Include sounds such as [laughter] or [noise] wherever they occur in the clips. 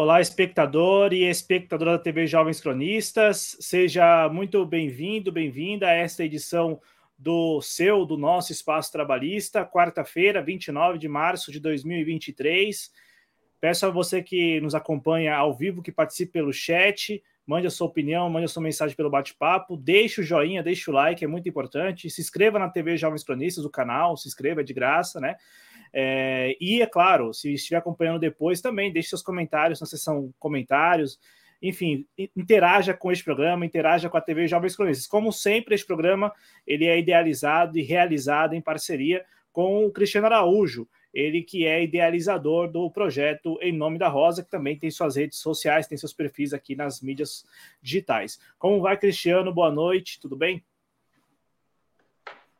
Olá, espectador e espectadora da TV Jovens Cronistas, seja muito bem-vindo, bem-vinda a esta edição do seu, do nosso Espaço Trabalhista, quarta-feira, 29 de março de 2023. Peço a você que nos acompanha ao vivo, que participe pelo chat, mande a sua opinião, mande a sua mensagem pelo bate-papo, deixe o joinha, deixe o like, é muito importante. Se inscreva na TV Jovens Cronistas, o canal, se inscreva, é de graça, né? É, e é claro, se estiver acompanhando depois, também deixe seus comentários na seção comentários. Enfim, interaja com este programa, interaja com a TV Jovens Cronistas. Como sempre, este programa ele é idealizado e realizado em parceria com o Cristiano Araújo, ele que é idealizador do projeto Em Nome da Rosa, que também tem suas redes sociais, tem seus perfis aqui nas mídias digitais. Como vai, Cristiano? Boa noite, tudo bem?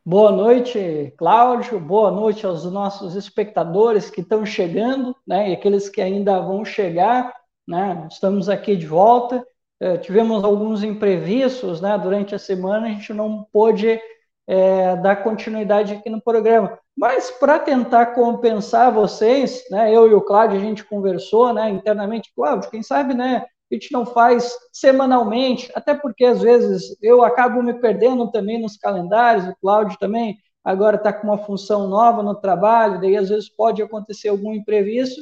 Boa noite, Cláudio. Boa noite aos nossos espectadores que estão chegando, né? E aqueles que ainda vão chegar, né? Estamos aqui de volta. É, tivemos alguns imprevistos, né? Durante a semana a gente não pôde é, dar continuidade aqui no programa. Mas para tentar compensar vocês, né? Eu e o Cláudio a gente conversou, né? Internamente, Cláudio, quem sabe, né? A gente não faz semanalmente, até porque às vezes eu acabo me perdendo também nos calendários, o Cláudio também agora está com uma função nova no trabalho, daí às vezes pode acontecer algum imprevisto.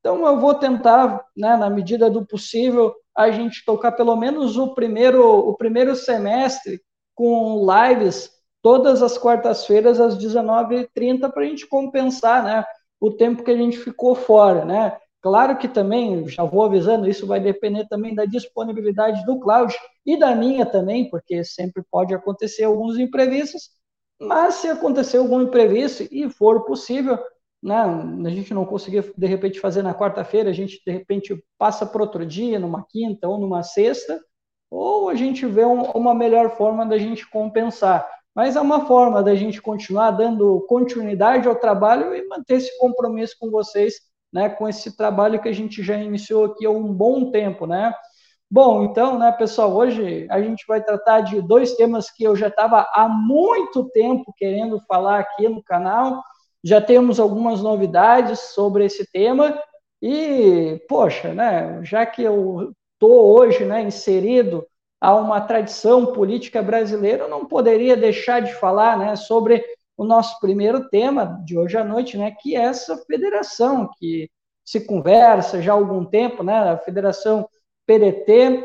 Então eu vou tentar, né, na medida do possível, a gente tocar pelo menos o primeiro, o primeiro semestre com lives todas as quartas-feiras às 19h30 para a gente compensar né, o tempo que a gente ficou fora. Né? Claro que também, já vou avisando, isso vai depender também da disponibilidade do Cláudio e da minha também, porque sempre pode acontecer alguns imprevistos, mas se acontecer algum imprevisto e for possível, né, a gente não conseguir de repente fazer na quarta-feira, a gente de repente passa para outro dia, numa quinta ou numa sexta, ou a gente vê um, uma melhor forma da gente compensar. Mas é uma forma da gente continuar dando continuidade ao trabalho e manter esse compromisso com vocês né, com esse trabalho que a gente já iniciou aqui há um bom tempo, né? Bom, então, né, pessoal, hoje a gente vai tratar de dois temas que eu já estava há muito tempo querendo falar aqui no canal. Já temos algumas novidades sobre esse tema e, poxa, né, já que eu estou hoje, né, inserido a uma tradição política brasileira, eu não poderia deixar de falar, né, sobre o nosso primeiro tema de hoje à noite, né, que é essa federação que se conversa já há algum tempo, né, a federação PDT,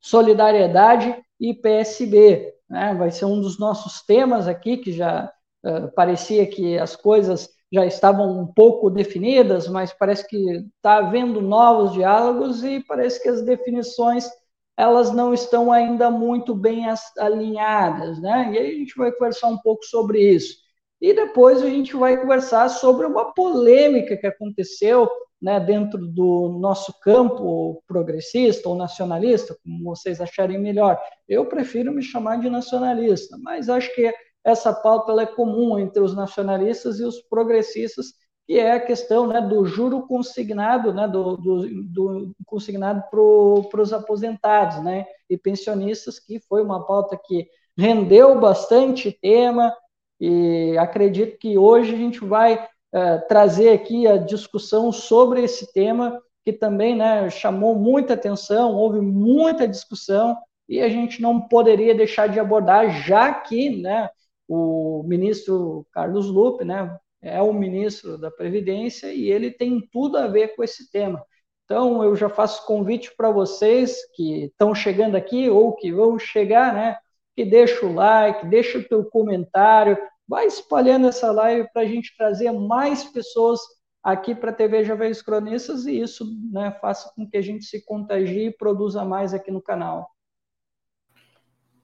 Solidariedade e PSB, né, vai ser um dos nossos temas aqui que já uh, parecia que as coisas já estavam um pouco definidas, mas parece que está havendo novos diálogos e parece que as definições elas não estão ainda muito bem alinhadas, né? E aí a gente vai conversar um pouco sobre isso. E depois a gente vai conversar sobre uma polêmica que aconteceu né, dentro do nosso campo progressista ou nacionalista, como vocês acharem melhor. Eu prefiro me chamar de nacionalista, mas acho que essa pauta é comum entre os nacionalistas e os progressistas, que é a questão né, do juro consignado, né, do, do, do consignado para os aposentados né, e pensionistas, que foi uma pauta que rendeu bastante tema, e acredito que hoje a gente vai uh, trazer aqui a discussão sobre esse tema, que também né, chamou muita atenção, houve muita discussão, e a gente não poderia deixar de abordar, já que né, o ministro Carlos Lupe, né, é o ministro da Previdência e ele tem tudo a ver com esse tema. Então, eu já faço convite para vocês que estão chegando aqui ou que vão chegar, né? Que deixa o like, deixa o teu comentário, vai espalhando essa live para a gente trazer mais pessoas aqui para a TV Jovens Cronistas e isso né, faça com que a gente se contagie e produza mais aqui no canal.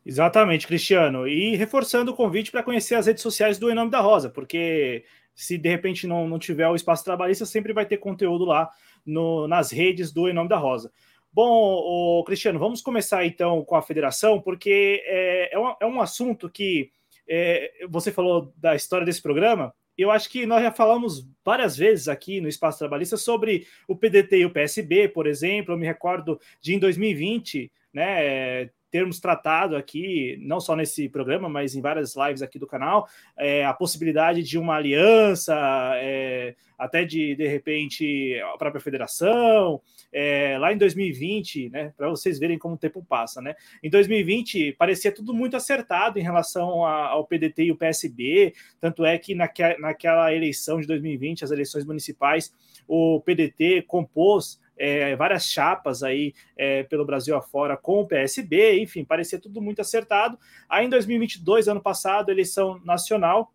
Exatamente, Cristiano. E reforçando o convite para conhecer as redes sociais do Em Nome da Rosa, porque se de repente não, não tiver o espaço trabalhista, sempre vai ter conteúdo lá no, nas redes do Em Nome da Rosa. Bom, Cristiano, vamos começar então com a federação, porque é, é, um, é um assunto que é, você falou da história desse programa. Eu acho que nós já falamos várias vezes aqui no Espaço Trabalhista sobre o PDT e o PSB, por exemplo. Eu me recordo de em 2020, né, termos tratado aqui, não só nesse programa, mas em várias lives aqui do canal, é, a possibilidade de uma aliança, é, até de, de repente, a própria federação. É, lá em 2020, né, para vocês verem como o tempo passa, né? Em 2020, parecia tudo muito acertado em relação a, ao PDT e o PSB, tanto é que naque, naquela eleição de 2020, as eleições municipais, o PDT compôs é, várias chapas aí é, pelo Brasil afora com o PSB, enfim, parecia tudo muito acertado. Aí em 2022, ano passado, eleição nacional,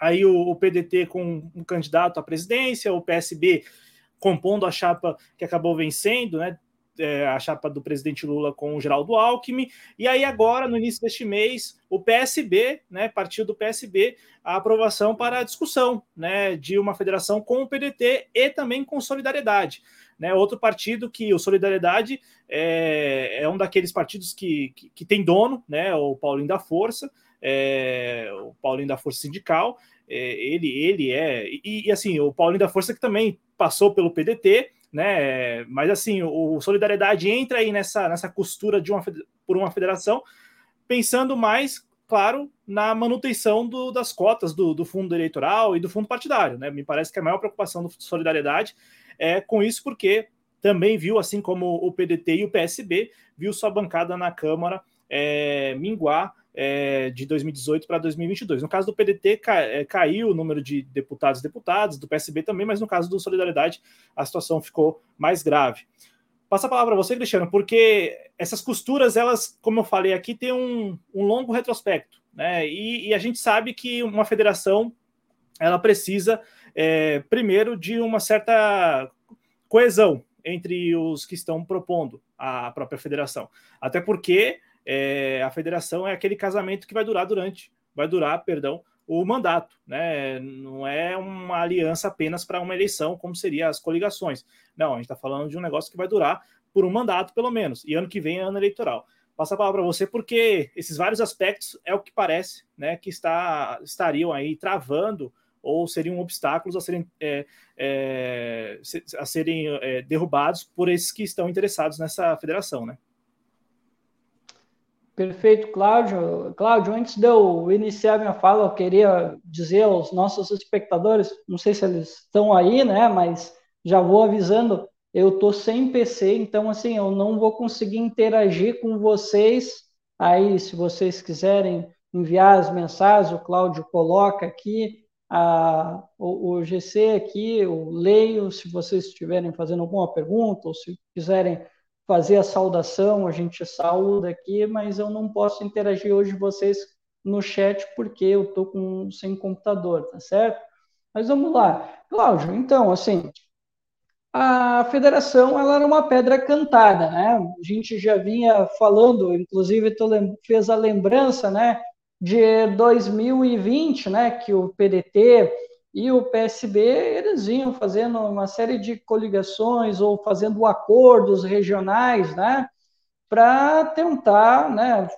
aí o, o PDT com um candidato à presidência, o PSB compondo a chapa que acabou vencendo, né? É, a chapa do presidente Lula com o Geraldo Alckmin, e aí agora, no início deste mês, o PSB, né, partido do PSB, a aprovação para a discussão né, de uma federação com o PDT e também com solidariedade. Né, outro partido que o Solidariedade é, é um daqueles partidos que, que, que, tem dono, né, o Paulinho da Força, é, o Paulinho da Força Sindical, é, ele, ele é, e, e, assim, o Paulinho da Força que também passou pelo PDT, né, mas assim, o Solidariedade entra aí nessa, nessa costura de uma, por uma federação, pensando mais, claro, na manutenção do, das cotas do, do fundo eleitoral e do fundo partidário, né, me parece que a maior preocupação do Solidariedade é, com isso, porque também viu, assim como o PDT e o PSB, viu sua bancada na Câmara é, minguar é, de 2018 para 2022. No caso do PDT, ca, é, caiu o número de deputados e deputadas, do PSB também, mas no caso do Solidariedade, a situação ficou mais grave. Passa a palavra para você, Cristiano, porque essas costuras, elas, como eu falei aqui, têm um, um longo retrospecto, né? E, e, a gente sabe que uma federação ela precisa é, primeiro, de uma certa coesão entre os que estão propondo a própria federação. Até porque é, a federação é aquele casamento que vai durar durante, vai durar, perdão, o mandato, né? Não é uma aliança apenas para uma eleição, como seriam as coligações. Não, a gente está falando de um negócio que vai durar por um mandato, pelo menos, e ano que vem é ano eleitoral. Passa a palavra para você, porque esses vários aspectos é o que parece, né, que está, estariam aí travando ou seriam obstáculos a serem, é, é, a serem é, derrubados por esses que estão interessados nessa federação, né? Perfeito, Cláudio. Cláudio, antes de eu iniciar minha fala, eu queria dizer aos nossos espectadores, não sei se eles estão aí, né, mas já vou avisando, eu tô sem PC, então assim, eu não vou conseguir interagir com vocês. Aí, se vocês quiserem enviar as mensagens, o Cláudio coloca aqui, a, o, o, GC aqui, eu leio, se vocês estiverem fazendo alguma pergunta, ou se quiserem fazer a saudação, a gente saúda aqui, mas eu não posso interagir hoje com vocês no chat porque eu estou com, sem computador, tá certo? Mas vamos lá. Cláudio, então, assim, a federação ela era uma pedra cantada, né? A gente já vinha falando, inclusive tu fez a lembrança, né? De 2020, né, que o PDT e o PSB eles vinham fazendo uma série de coligações ou fazendo acordos regionais, né, para tentar, né,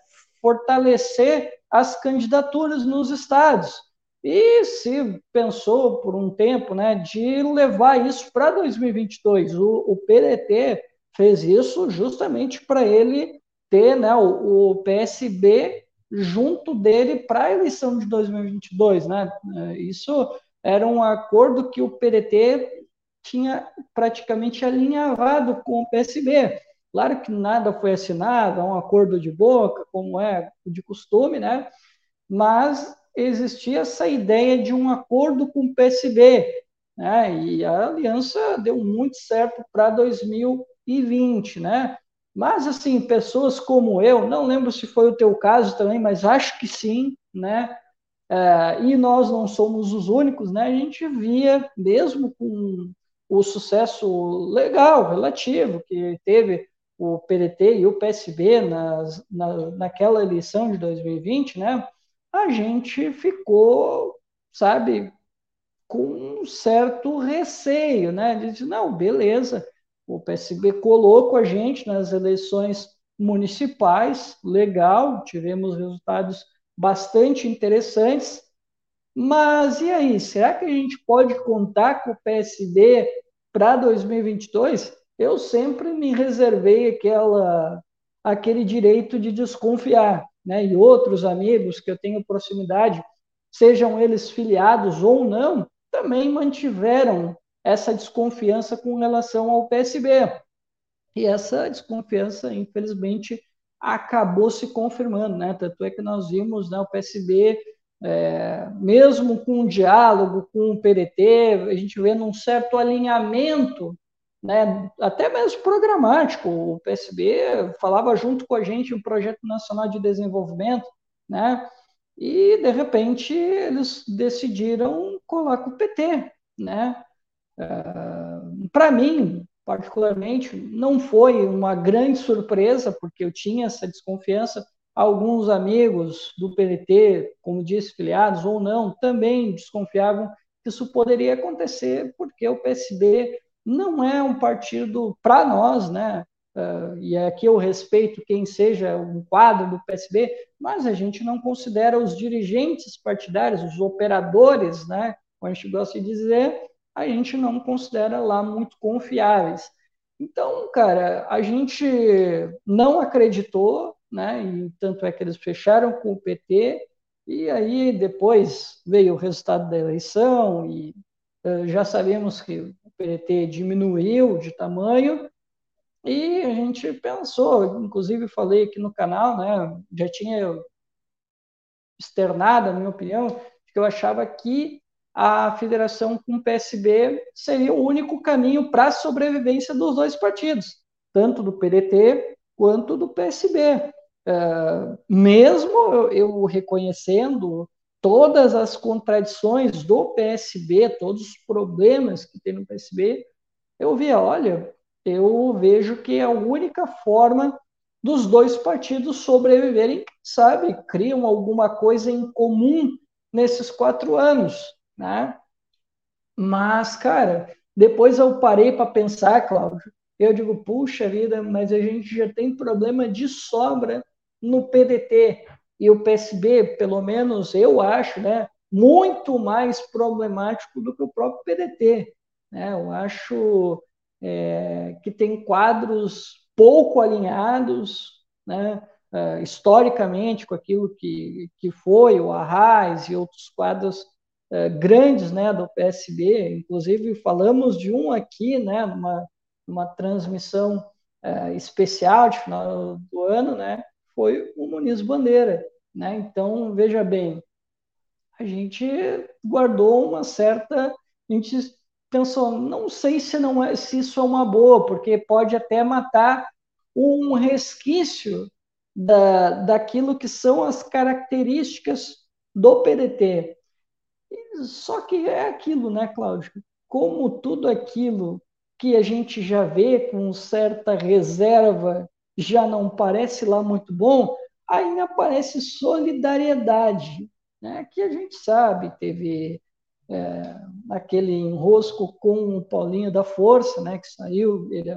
fortalecer as candidaturas nos estados. E se pensou por um tempo, né, de levar isso para 2022. O, o PDT fez isso justamente para ele ter, né, o, o PSB junto dele para a eleição de 2022, né? É, isso era um acordo que o PDT tinha praticamente alinhavado com o PSB. Claro que nada foi assinado, é um acordo de boca, como é de costume, né? Mas existia essa ideia de um acordo com o PSB, né? E a aliança deu muito certo para 2020, né? Mas, assim, pessoas como eu, não lembro se foi o teu caso também, mas acho que sim, né? É, e nós não somos os únicos, né? A gente via, mesmo com o sucesso legal, relativo, que teve o PDT e o PSB nas, na, naquela eleição de 2020, né? A gente ficou, sabe, com um certo receio, né? De dizer, não, beleza, o PSB colou com a gente nas eleições municipais, legal, tivemos resultados bastante interessantes. Mas e aí, será que a gente pode contar com o PSB para 2022? Eu sempre me reservei aquela aquele direito de desconfiar, né? E outros amigos que eu tenho proximidade, sejam eles filiados ou não, também mantiveram essa desconfiança com relação ao PSB. E essa desconfiança, infelizmente, acabou se confirmando, né? Tanto é que nós vimos né, o PSB, é, mesmo com um diálogo com o PDT, a gente vê um certo alinhamento, né, até mesmo programático. O PSB falava junto com a gente um projeto nacional de desenvolvimento, né? E de repente eles decidiram colar com o PT, né? Uh, Para mim, particularmente, não foi uma grande surpresa, porque eu tinha essa desconfiança. Alguns amigos do PDT, como disse, filiados ou não, também desconfiavam que isso poderia acontecer, porque o PSB não é um partido para nós, né? Uh, e aqui eu respeito quem seja um quadro do PSB, mas a gente não considera os dirigentes partidários, os operadores, né? Como a gente gosta de dizer, a gente não considera lá muito confiáveis. Então, cara, a gente não acreditou, né? E tanto é que eles fecharam com o PT, e aí depois veio o resultado da eleição, e uh, já sabemos que o PT diminuiu de tamanho, e a gente pensou, inclusive falei aqui no canal, né? Já tinha externado a minha opinião, que eu achava que a federação com o PSB seria o único caminho para a sobrevivência dos dois partidos, tanto do PDT quanto do PSB. Uh, mesmo eu, eu reconhecendo todas as contradições do PSB, todos os problemas que tem no PSB, eu via, olha, eu vejo que é a única forma dos dois partidos sobreviverem, sabe, criam alguma coisa em comum nesses quatro anos né? Mas, cara, depois eu parei para pensar, Cláudio, eu digo, puxa vida, mas a gente já tem problema de sobra no PDT. E o PSB, pelo menos eu acho, né, muito mais problemático do que o próprio PDT. Né? Eu acho é, que tem quadros pouco alinhados, né, uh, historicamente, com aquilo que, que foi o Arraiz e outros quadros eh, grandes né, do PSB, inclusive falamos de um aqui, né, numa, numa transmissão uh, especial de final do ano, né, foi o Muniz Bandeira. Né? Então, veja bem, a gente guardou uma certa. A gente pensou, não sei se, não é, se isso é uma boa, porque pode até matar um resquício da, daquilo que são as características do PDT. Só que é aquilo, né, Cláudio? Como tudo aquilo que a gente já vê com certa reserva já não parece lá muito bom, aí aparece solidariedade, né? que a gente sabe, teve é, aquele enrosco com o Paulinho da Força, né? que saiu, ele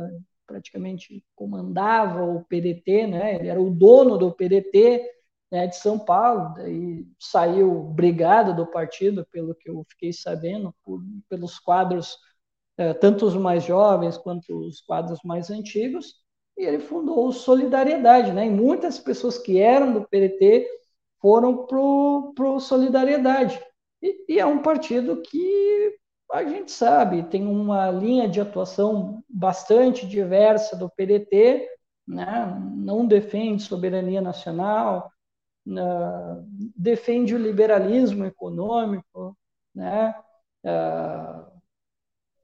praticamente comandava o PDT, né? ele era o dono do PDT, né, de São Paulo, daí saiu brigado do partido, pelo que eu fiquei sabendo, por, pelos quadros, é, tanto os mais jovens quanto os quadros mais antigos, e ele fundou o Solidariedade, né, e muitas pessoas que eram do PDT foram para o Solidariedade, e, e é um partido que a gente sabe, tem uma linha de atuação bastante diversa do PDT, né? não defende soberania nacional, defende o liberalismo econômico, né? Uh,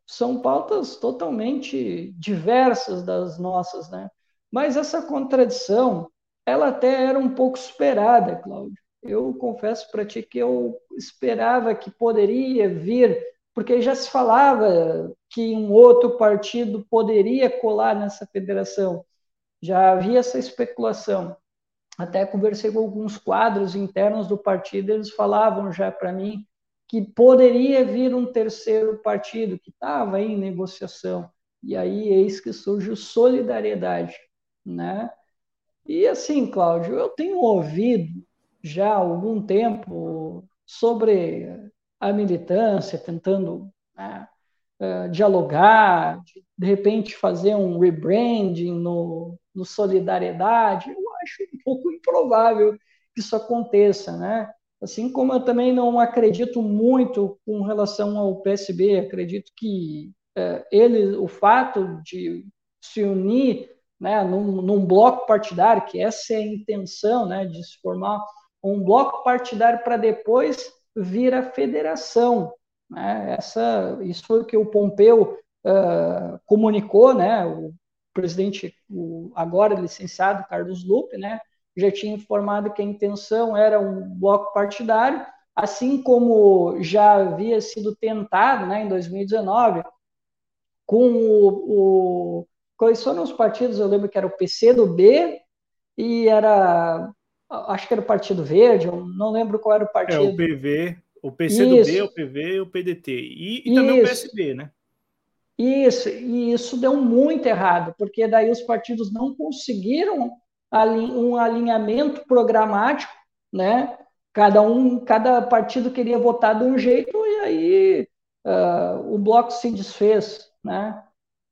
são pautas totalmente diversas das nossas, né? Mas essa contradição, ela até era um pouco esperada, Cláudio. Eu confesso para ti que eu esperava que poderia vir, porque já se falava que um outro partido poderia colar nessa federação. Já havia essa especulação até conversei com alguns quadros internos do partido, eles falavam já para mim que poderia vir um terceiro partido que estava em negociação. E aí eis que surge o Solidariedade, né? E assim, Cláudio, eu tenho ouvido já há algum tempo sobre a militância, tentando né, uh, dialogar, de, de, repente fazer um rebranding no, no Solidariedade, eu acho um pouco improvável que isso aconteça, né? Assim como eu também não acredito muito com relação ao PSB, acredito que uh, ele, o fato de se unir né, num, num, bloco partidário, que essa é a intenção, né, de se formar um bloco partidário para depois vir a federação. Né? Essa, isso foi o que o Pompeu uh, comunicou, né? o presidente, o agora licenciado Carlos Lupe, né? já tinha informado que a intenção era um bloco partidário, assim como já havia sido tentado né, em 2019 com o, o quais foram os partidos? Eu lembro que era o PC do B e era acho que era o Partido Verde, não lembro qual era o partido. É o PV, o PC do B, o PV e o PDT e, e também o PSB, né? Isso, e isso deu muito errado, porque daí os partidos não conseguiram um alinhamento programático, né? Cada um, cada partido queria votar de um jeito e aí uh, o bloco se desfez, né?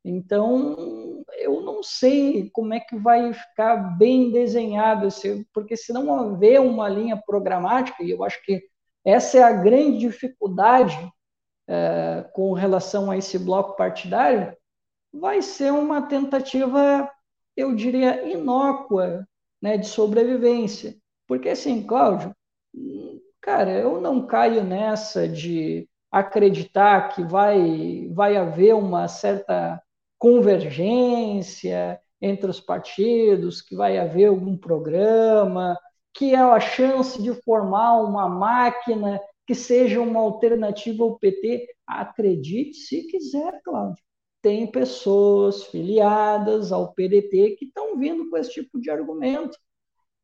Então, eu não sei como é que vai ficar bem desenhado esse, porque se não haver uma linha programática, e eu acho que essa é a grande dificuldade é, com relação a esse bloco partidário, vai ser uma tentativa, eu diria, inócua né, de sobrevivência. Porque, assim, Cláudio, cara, eu não caio nessa de acreditar que vai, vai haver uma certa convergência entre os partidos, que vai haver algum programa, que é a chance de formar uma máquina que seja uma alternativa ao PT. Acredite se quiser, Cláudio. Tem pessoas filiadas ao PDT que estão vindo com esse tipo de argumento,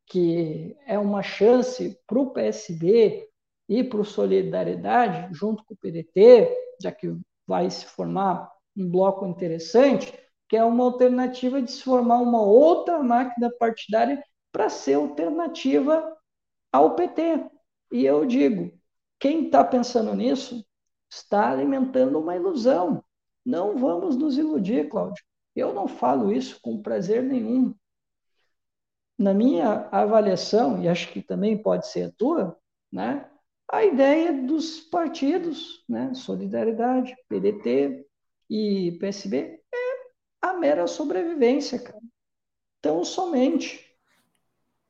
que é uma chance para o PSB e para o Solidariedade, junto com o PDT, já que vai se formar um bloco interessante, que é uma alternativa de se formar uma outra máquina partidária para ser alternativa ao PT. E eu digo, quem está pensando nisso está alimentando uma ilusão. Não vamos nos iludir, Cláudio. Eu não falo isso com prazer nenhum. Na minha avaliação, e acho que também pode ser a tua, né, a ideia dos partidos, né, Solidariedade, PDT, e PSB é a mera sobrevivência, cara. Então, somente.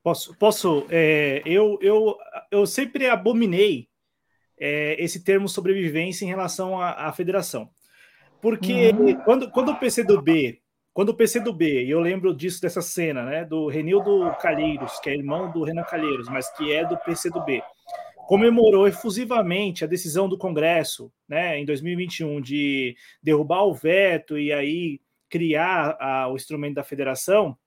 Posso, posso é, eu, eu, eu sempre abominei é, esse termo sobrevivência em relação à, à federação. Porque uhum. quando, quando o PCdoB, quando o PCdoB, e eu lembro disso, dessa cena, né, do Renildo Calheiros, que é irmão do Renan Calheiros, mas que é do PCdoB, comemorou efusivamente a decisão do Congresso, né, em 2021, de derrubar o veto e aí criar a, o instrumento da federação.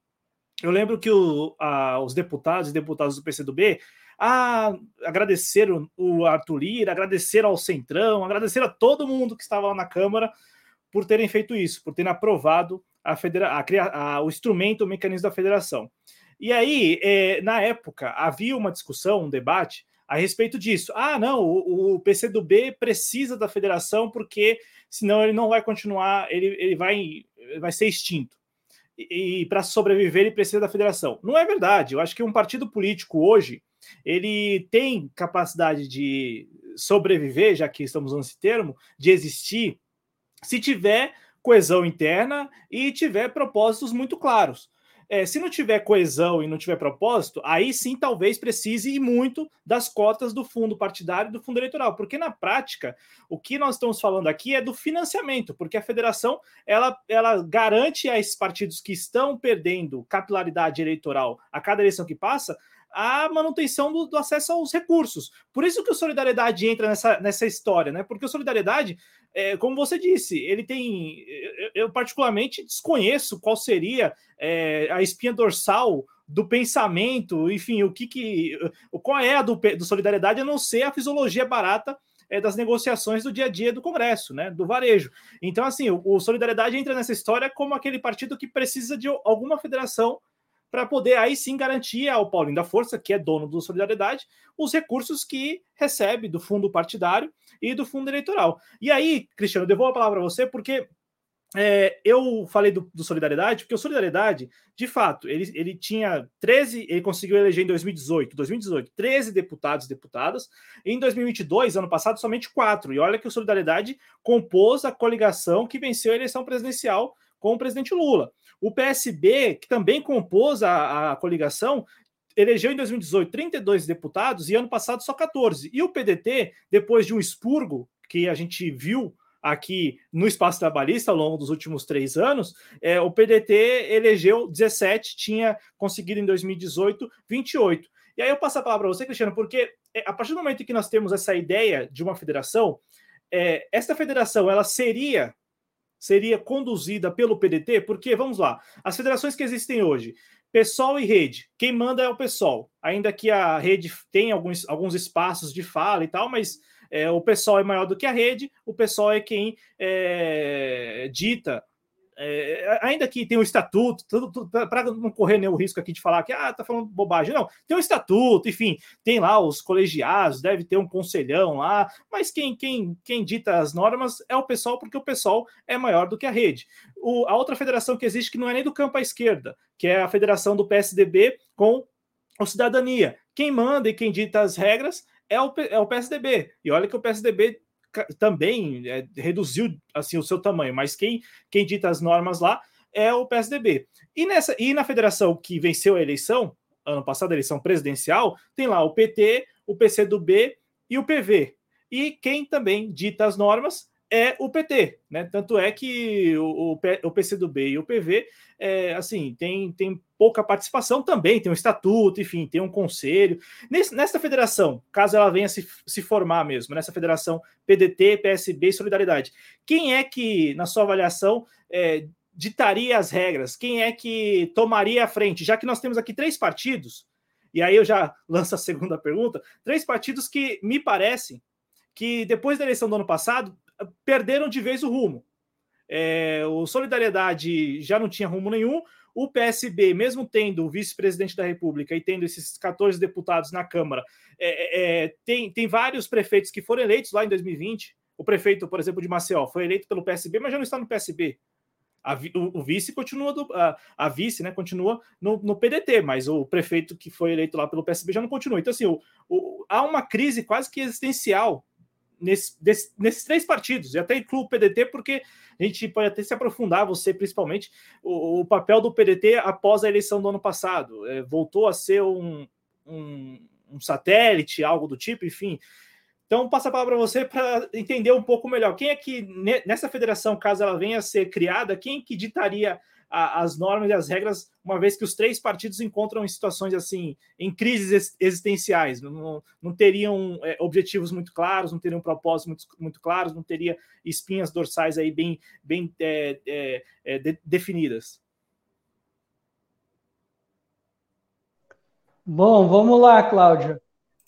Eu lembro que o, a, os deputados e deputados do PCdoB ah, agradeceram o Arthur Lira, agradeceram ao Centrão, agradeceram a todo mundo que estava lá na Câmara por terem feito isso, por terem aprovado a federa a, a, o instrumento, o mecanismo da federação. E aí, é, na época, havia uma discussão, um debate a respeito disso. Ah, não, o, o PCdoB precisa da federação porque senão ele não vai continuar, ele, ele vai, vai ser extinto. E, e para sobreviver ele precisa da federação. Não é verdade. Eu acho que um partido político hoje ele tem capacidade de sobreviver, já que estamos usando esse termo, de existir, se tiver coesão interna e tiver propósitos muito claros. É, se não tiver coesão e não tiver propósito, aí sim talvez precise e muito das cotas do fundo partidário e do fundo eleitoral, porque na prática o que nós estamos falando aqui é do financiamento, porque a federação ela, ela garante a esses partidos que estão perdendo capilaridade eleitoral a cada eleição que passa a manutenção do, do, acesso aos recursos. Por isso que o Solidariedade entra nessa, nessa história, né? Porque o Solidariedade, é, como você disse, ele tem. Eu, eu particularmente desconheço qual seria é, a espinha dorsal do pensamento, enfim, o que que. Qual é a do, do Solidariedade, a não ser a fisiologia barata é, das negociações do dia a dia do Congresso, né, do varejo. Então, assim, o, o Solidariedade entra nessa história como aquele partido que precisa de alguma federação para poder aí sim garantir ao Paulinho da Força, que é dono do Solidariedade, os recursos que recebe do fundo partidário e do fundo eleitoral. E aí, Cristiano, eu devolvo a palavra para você, porque é, eu falei do, do, Solidariedade, porque o Solidariedade, de fato, ele, ele tinha 13, ele conseguiu eleger em 2018, 2018, 13 deputados e deputadas, e em 2022, ano passado, somente quatro. E olha que o Solidariedade compôs a coligação que venceu a eleição presidencial com o presidente Lula. O PSB, que também compôs a, a coligação, elegeu em 2018 32 deputados e ano passado só 14. E o PDT, depois de um expurgo que a gente viu aqui no espaço trabalhista ao longo dos últimos três anos, é, o PDT elegeu 17, tinha conseguido em 2018 28. E aí eu passo a palavra para você, Cristiano, porque é, a partir do momento que nós temos essa ideia de uma federação, é, esta federação ela seria seria conduzida pelo PDT, porque vamos lá, as federações que existem hoje, PSOL e rede, quem manda é o PSOL, ainda que a rede tem alguns, alguns espaços de fala e tal, mas é, o pessoal é maior do que a rede, o pessoal é quem é, dita. É, ainda que tem um estatuto, para não correr nenhum risco aqui de falar que ah, tá falando bobagem, não, tem um estatuto, enfim, tem lá os colegiados, deve ter um conselhão lá, mas quem, quem, quem dita as normas é o pessoal, porque o pessoal é maior do que a rede. O, a outra federação que existe, que não é nem do campo à esquerda, que é a federação do PSDB com o Cidadania. Quem manda e quem dita as regras é o, é o PSDB. E olha que o PSDB também é, reduziu assim o seu tamanho, mas quem, quem dita as normas lá é o PSDB. E, nessa, e na federação que venceu a eleição, ano passado, a eleição presidencial, tem lá o PT, o PCdoB e o PV. E quem também dita as normas é o PT, né? Tanto é que o, o, o PCdoB e o PV, é, assim, tem, tem pouca participação também, tem um estatuto, enfim, tem um conselho. Nesse, nessa federação, caso ela venha se, se formar mesmo, nessa federação PDT, PSB e Solidariedade, quem é que, na sua avaliação, é, ditaria as regras? Quem é que tomaria a frente? Já que nós temos aqui três partidos, e aí eu já [laughs] lanço a segunda pergunta, três partidos que me parecem que depois da eleição do ano passado perderam de vez o rumo. É, o Solidariedade já não tinha rumo nenhum. O PSB, mesmo tendo o vice-presidente da República e tendo esses 14 deputados na Câmara, é, é, é, tem, tem vários prefeitos que foram eleitos lá em 2020. O prefeito, por exemplo, de Maceió foi eleito pelo PSB, mas já não está no PSB. A, o, o, vice continua do, a, a, vice, né, continua no, no, PDT, mas o prefeito que foi eleito lá pelo PSB já não continua. Então, assim, o, o, há uma crise quase que existencial nesse, desse, nesses três partidos, e até incluo o PDT, porque a gente pode até se aprofundar, você principalmente, o, o papel do PDT após a eleição do ano passado. É, voltou a ser um, um, um, satélite, algo do tipo, enfim. Então, passa a palavra para você para entender um pouco melhor. Quem é que, nessa federação, caso ela venha a ser criada, quem que ditaria a, as normas e as regras, uma vez que os três partidos encontram em situações assim, em crises existenciais, não, não teriam é, objetivos muito claros, não teriam propósitos muito, muito claros, não teria espinhas dorsais aí bem, bem é, é, é de, definidas. Bom, vamos lá, Cláudio.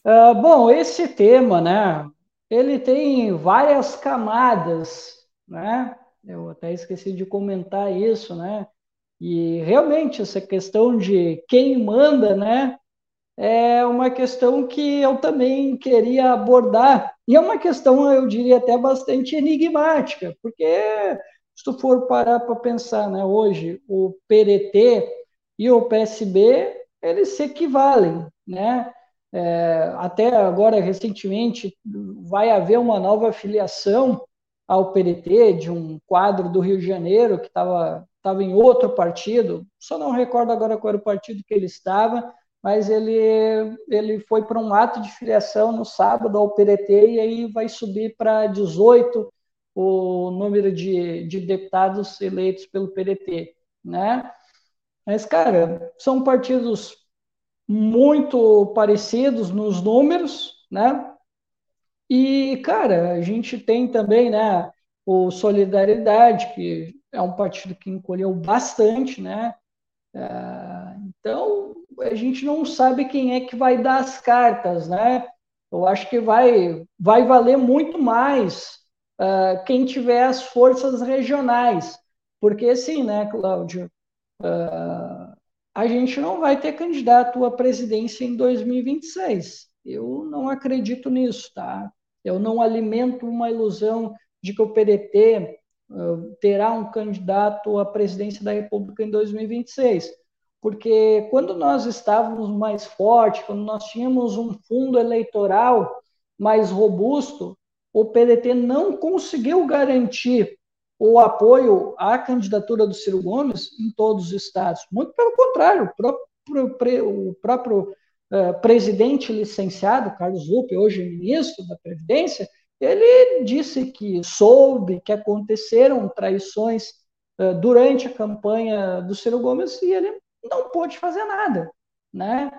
Uh, bom, esse tema, né, ele tem várias camadas, né? Eu até esqueci de comentar isso, né? E realmente essa questão de quem manda, né? É uma questão que eu também queria abordar. E é uma questão, eu diria, até bastante enigmática, porque se tu for parar para pensar, né, hoje o PDT e o PSB, eles se equivalem, né? É, até agora, recentemente, vai haver uma nova filiação ao PDT, de um quadro do Rio de Janeiro que estava estava em outro partido, só não recordo agora qual era o partido que ele estava, mas ele, ele foi para um ato de filiação no sábado ao PDT e aí vai subir para 18 o número de, de deputados eleitos pelo PDT, né? Mas, cara, são partidos muito parecidos nos números, né? E, cara, a gente tem também, né, o Solidariedade, que é um partido que encolheu bastante, né? É, então, a gente não sabe quem é que vai dar as cartas, né? Eu acho que vai, vai valer muito mais uh, quem tiver as forças regionais, porque assim, né, Cláudio? Uh, a gente não vai ter candidato à presidência em 2026. Eu não acredito nisso, tá? Eu não alimento uma ilusão de que o PDT uh, terá um candidato à presidência da República em 2026. Porque quando nós estávamos mais fortes, quando nós tínhamos um fundo eleitoral mais robusto, o PDT não conseguiu garantir o apoio à candidatura do Ciro Gomes em todos os estados. Muito pelo contrário, o próprio, o próprio uh, presidente licenciado, Carlos Lupe, hoje ministro da Previdência, ele disse que soube que aconteceram traições uh, durante a campanha do Ciro Gomes e ele não pôde fazer nada, né?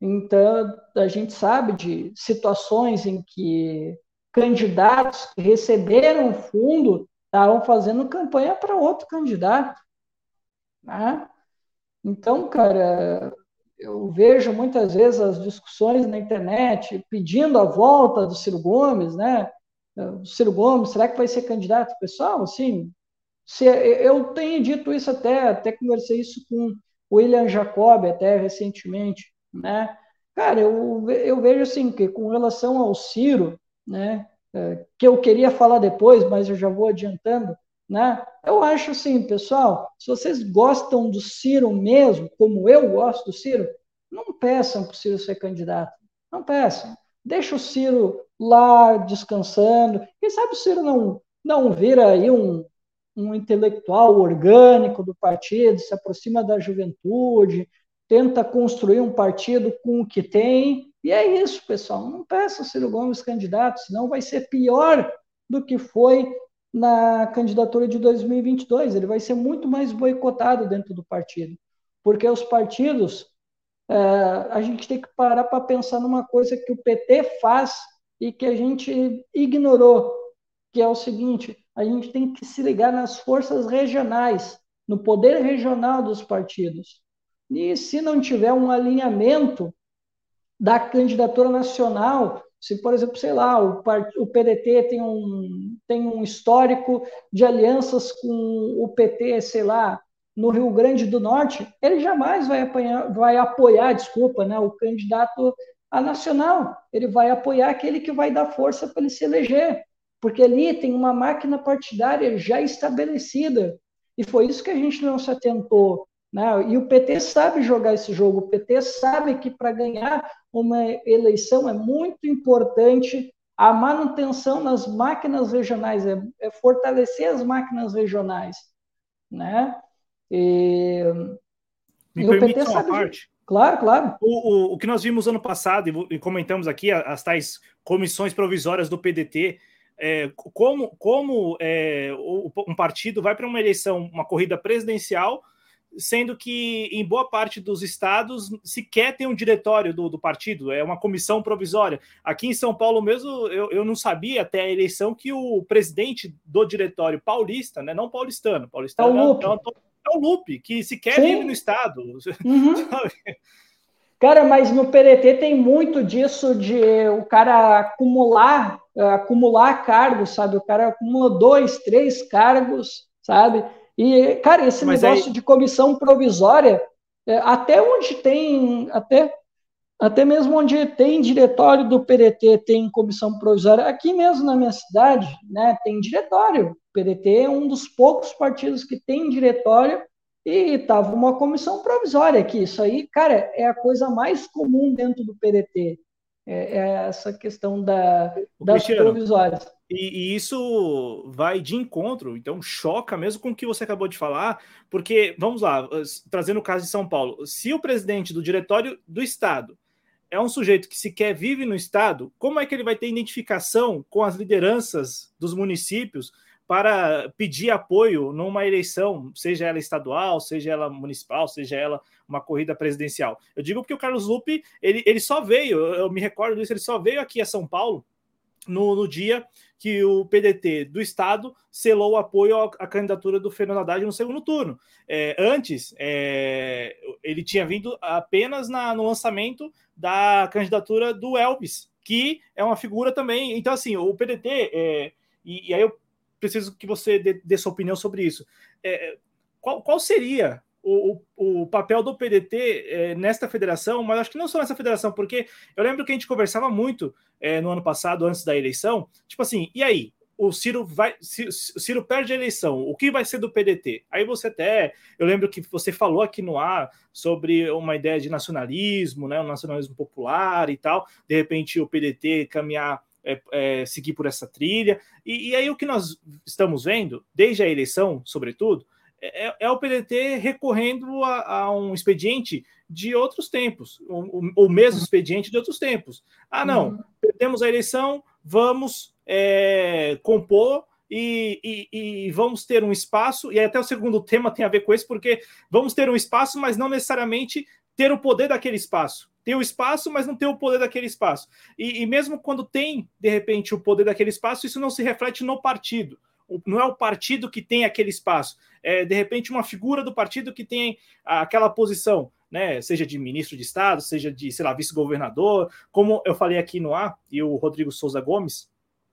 Então, a gente sabe de situações em que candidatos que receberam fundo estavam fazendo campanha para outro candidato. Né? Então, cara, eu vejo muitas vezes as discussões na internet pedindo a volta do Ciro Gomes, né? O Ciro Gomes, será que vai ser candidato? Pessoal, assim, se, eu tenho dito isso até, até conversei isso com o William Jacob até recentemente, né? Cara, eu, eu vejo assim que com relação ao Ciro, né? É, que eu queria falar depois, mas eu já vou adiantando, né? Eu acho assim, pessoal, se vocês gostam do Ciro mesmo, como eu gosto do Ciro, não peçam para o Ciro ser candidato. Não peçam. Deixa o Ciro lá descansando. Quem sabe o Ciro não, não vira aí um, um intelectual orgânico do partido, se aproxima da juventude, tenta construir um partido com o que tem. E é isso, pessoal. Não peça o Ciro Gomes candidato, senão vai ser pior do que foi na candidatura de 2022. Ele vai ser muito mais boicotado dentro do partido. Porque os partidos, é, a gente tem que parar para pensar numa coisa que o PT faz e que a gente ignorou, que é o seguinte: a gente tem que se ligar nas forças regionais, no poder regional dos partidos. E se não tiver um alinhamento da candidatura nacional, se, por exemplo, sei lá, o, o PDT tem um, tem um histórico de alianças com o PT, sei lá, no Rio Grande do Norte, ele jamais vai, apanhar, vai apoiar, desculpa, né, o candidato a nacional. Ele vai apoiar aquele que vai dar força para ele se eleger, porque ali tem uma máquina partidária já estabelecida. E foi isso que a gente não se atentou. Né? E o PT sabe jogar esse jogo. O PT sabe que para ganhar uma eleição é muito importante a manutenção nas máquinas regionais, é, é fortalecer as máquinas regionais. Né? E, Me e permite uma sabe... parte? Claro, claro. O, o, o, que nós vimos ano passado, e comentamos aqui, as tais comissões provisórias do PDT, é, como, como é, um partido vai para uma eleição, uma corrida presidencial, sendo que em boa parte dos estados sequer tem um diretório do, do, partido, é uma comissão provisória. Aqui em São Paulo mesmo, eu, eu não sabia até a eleição que o presidente do diretório paulista, né, não paulistano, paulistano é o Lupe, é, é o Lupe que sequer Sim. vive no estado. Uhum. [laughs] cara, mas no PDT tem muito disso de o cara acumular, acumular cargos, sabe? O cara acumula dois, três cargos, sabe? E, cara, esse Mas negócio aí... de comissão provisória, é, até onde tem, até, até mesmo onde tem diretório do PDT, tem comissão provisória, aqui mesmo na minha cidade, né, tem diretório. O PDT é um dos poucos partidos que tem diretório e estava uma comissão provisória aqui. Isso aí, cara, é a coisa mais comum dentro do PDT. É, é essa questão da, das provisórias. E, e, isso vai de encontro, então choca mesmo com o que você acabou de falar, porque, vamos lá, trazendo o caso de São Paulo, se o presidente do diretório do Estado é um sujeito que sequer vive no Estado, como é que ele vai ter identificação com as lideranças dos municípios para pedir apoio numa eleição, seja ela estadual, seja ela municipal, seja ela uma corrida presidencial? Eu digo porque o Carlos Lupe, ele, ele só veio, eu me recordo disso, ele só veio aqui a São Paulo no, no, dia que o PDT do Estado selou o apoio à candidatura do Fernando Haddad no segundo turno. É, antes, é, ele tinha vindo apenas na, no lançamento da candidatura do Elvis, que é uma figura também. Então, assim, o PDT, é, e, e, aí eu preciso que você dê, dê sua opinião sobre isso. É, qual, qual seria o, o, papel do PDT é, nesta federação, mas acho que não só nessa federação, porque eu lembro que a gente conversava muito é, no ano passado, antes da eleição, tipo assim, e aí? O Ciro vai. O Ciro perde a eleição. O que vai ser do PDT? Aí você até. Eu lembro que você falou aqui no ar sobre uma ideia de nacionalismo, né? Um nacionalismo popular e tal. De repente o PDT caminhar é, é, seguir por essa trilha. E, e, aí o que nós estamos vendo, desde a eleição, sobretudo, é, é o PDT recorrendo a, a, um expediente de outros tempos, o, o, mesmo expediente de outros tempos. Ah, não, uhum. perdemos a eleição, vamos é, compor e, e, e, vamos ter um espaço, e até o segundo tema tem a ver com isso, porque vamos ter um espaço, mas não necessariamente ter o poder daquele espaço. Ter o espaço, mas não ter o poder daquele espaço. E, e mesmo quando tem, de repente, o poder daquele espaço, isso não se reflete no partido não é o partido que tem aquele espaço, é de repente uma figura do partido que tem aquela posição, né? Seja de ministro de Estado, seja de, sei lá, vice-governador, como eu falei aqui no ar, e o Rodrigo Souza Gomes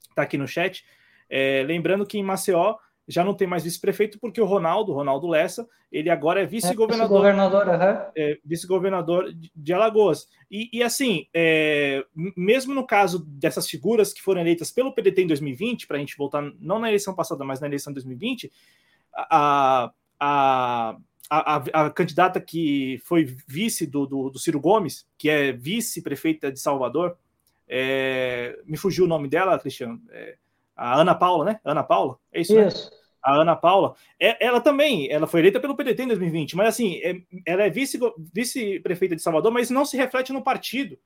está aqui no chat. É, lembrando que em Maceió já não tem mais vice-prefeito, porque o Ronaldo, Ronaldo Lessa, ele agora é vice-governador. Vice-governador, uhum. é, vice-governador de Alagoas. E, e assim, é, mesmo no caso dessas figuras que foram eleitas pelo PDT em 2020, para a gente voltar, não na eleição passada, mas na eleição de 2020, a, a, a, a, candidata que foi vice do, do, do Ciro Gomes, que é vice-prefeita de Salvador, é, me fugiu o nome dela, Cristiano. É, a Ana Paula, né? Ana Paula, é isso, isso. Né? A Ana Paula, é, ela também, ela foi eleita pelo PDT em 2020, mas assim, é, ela é vice-prefeita vice de Salvador, mas não se reflete no partido.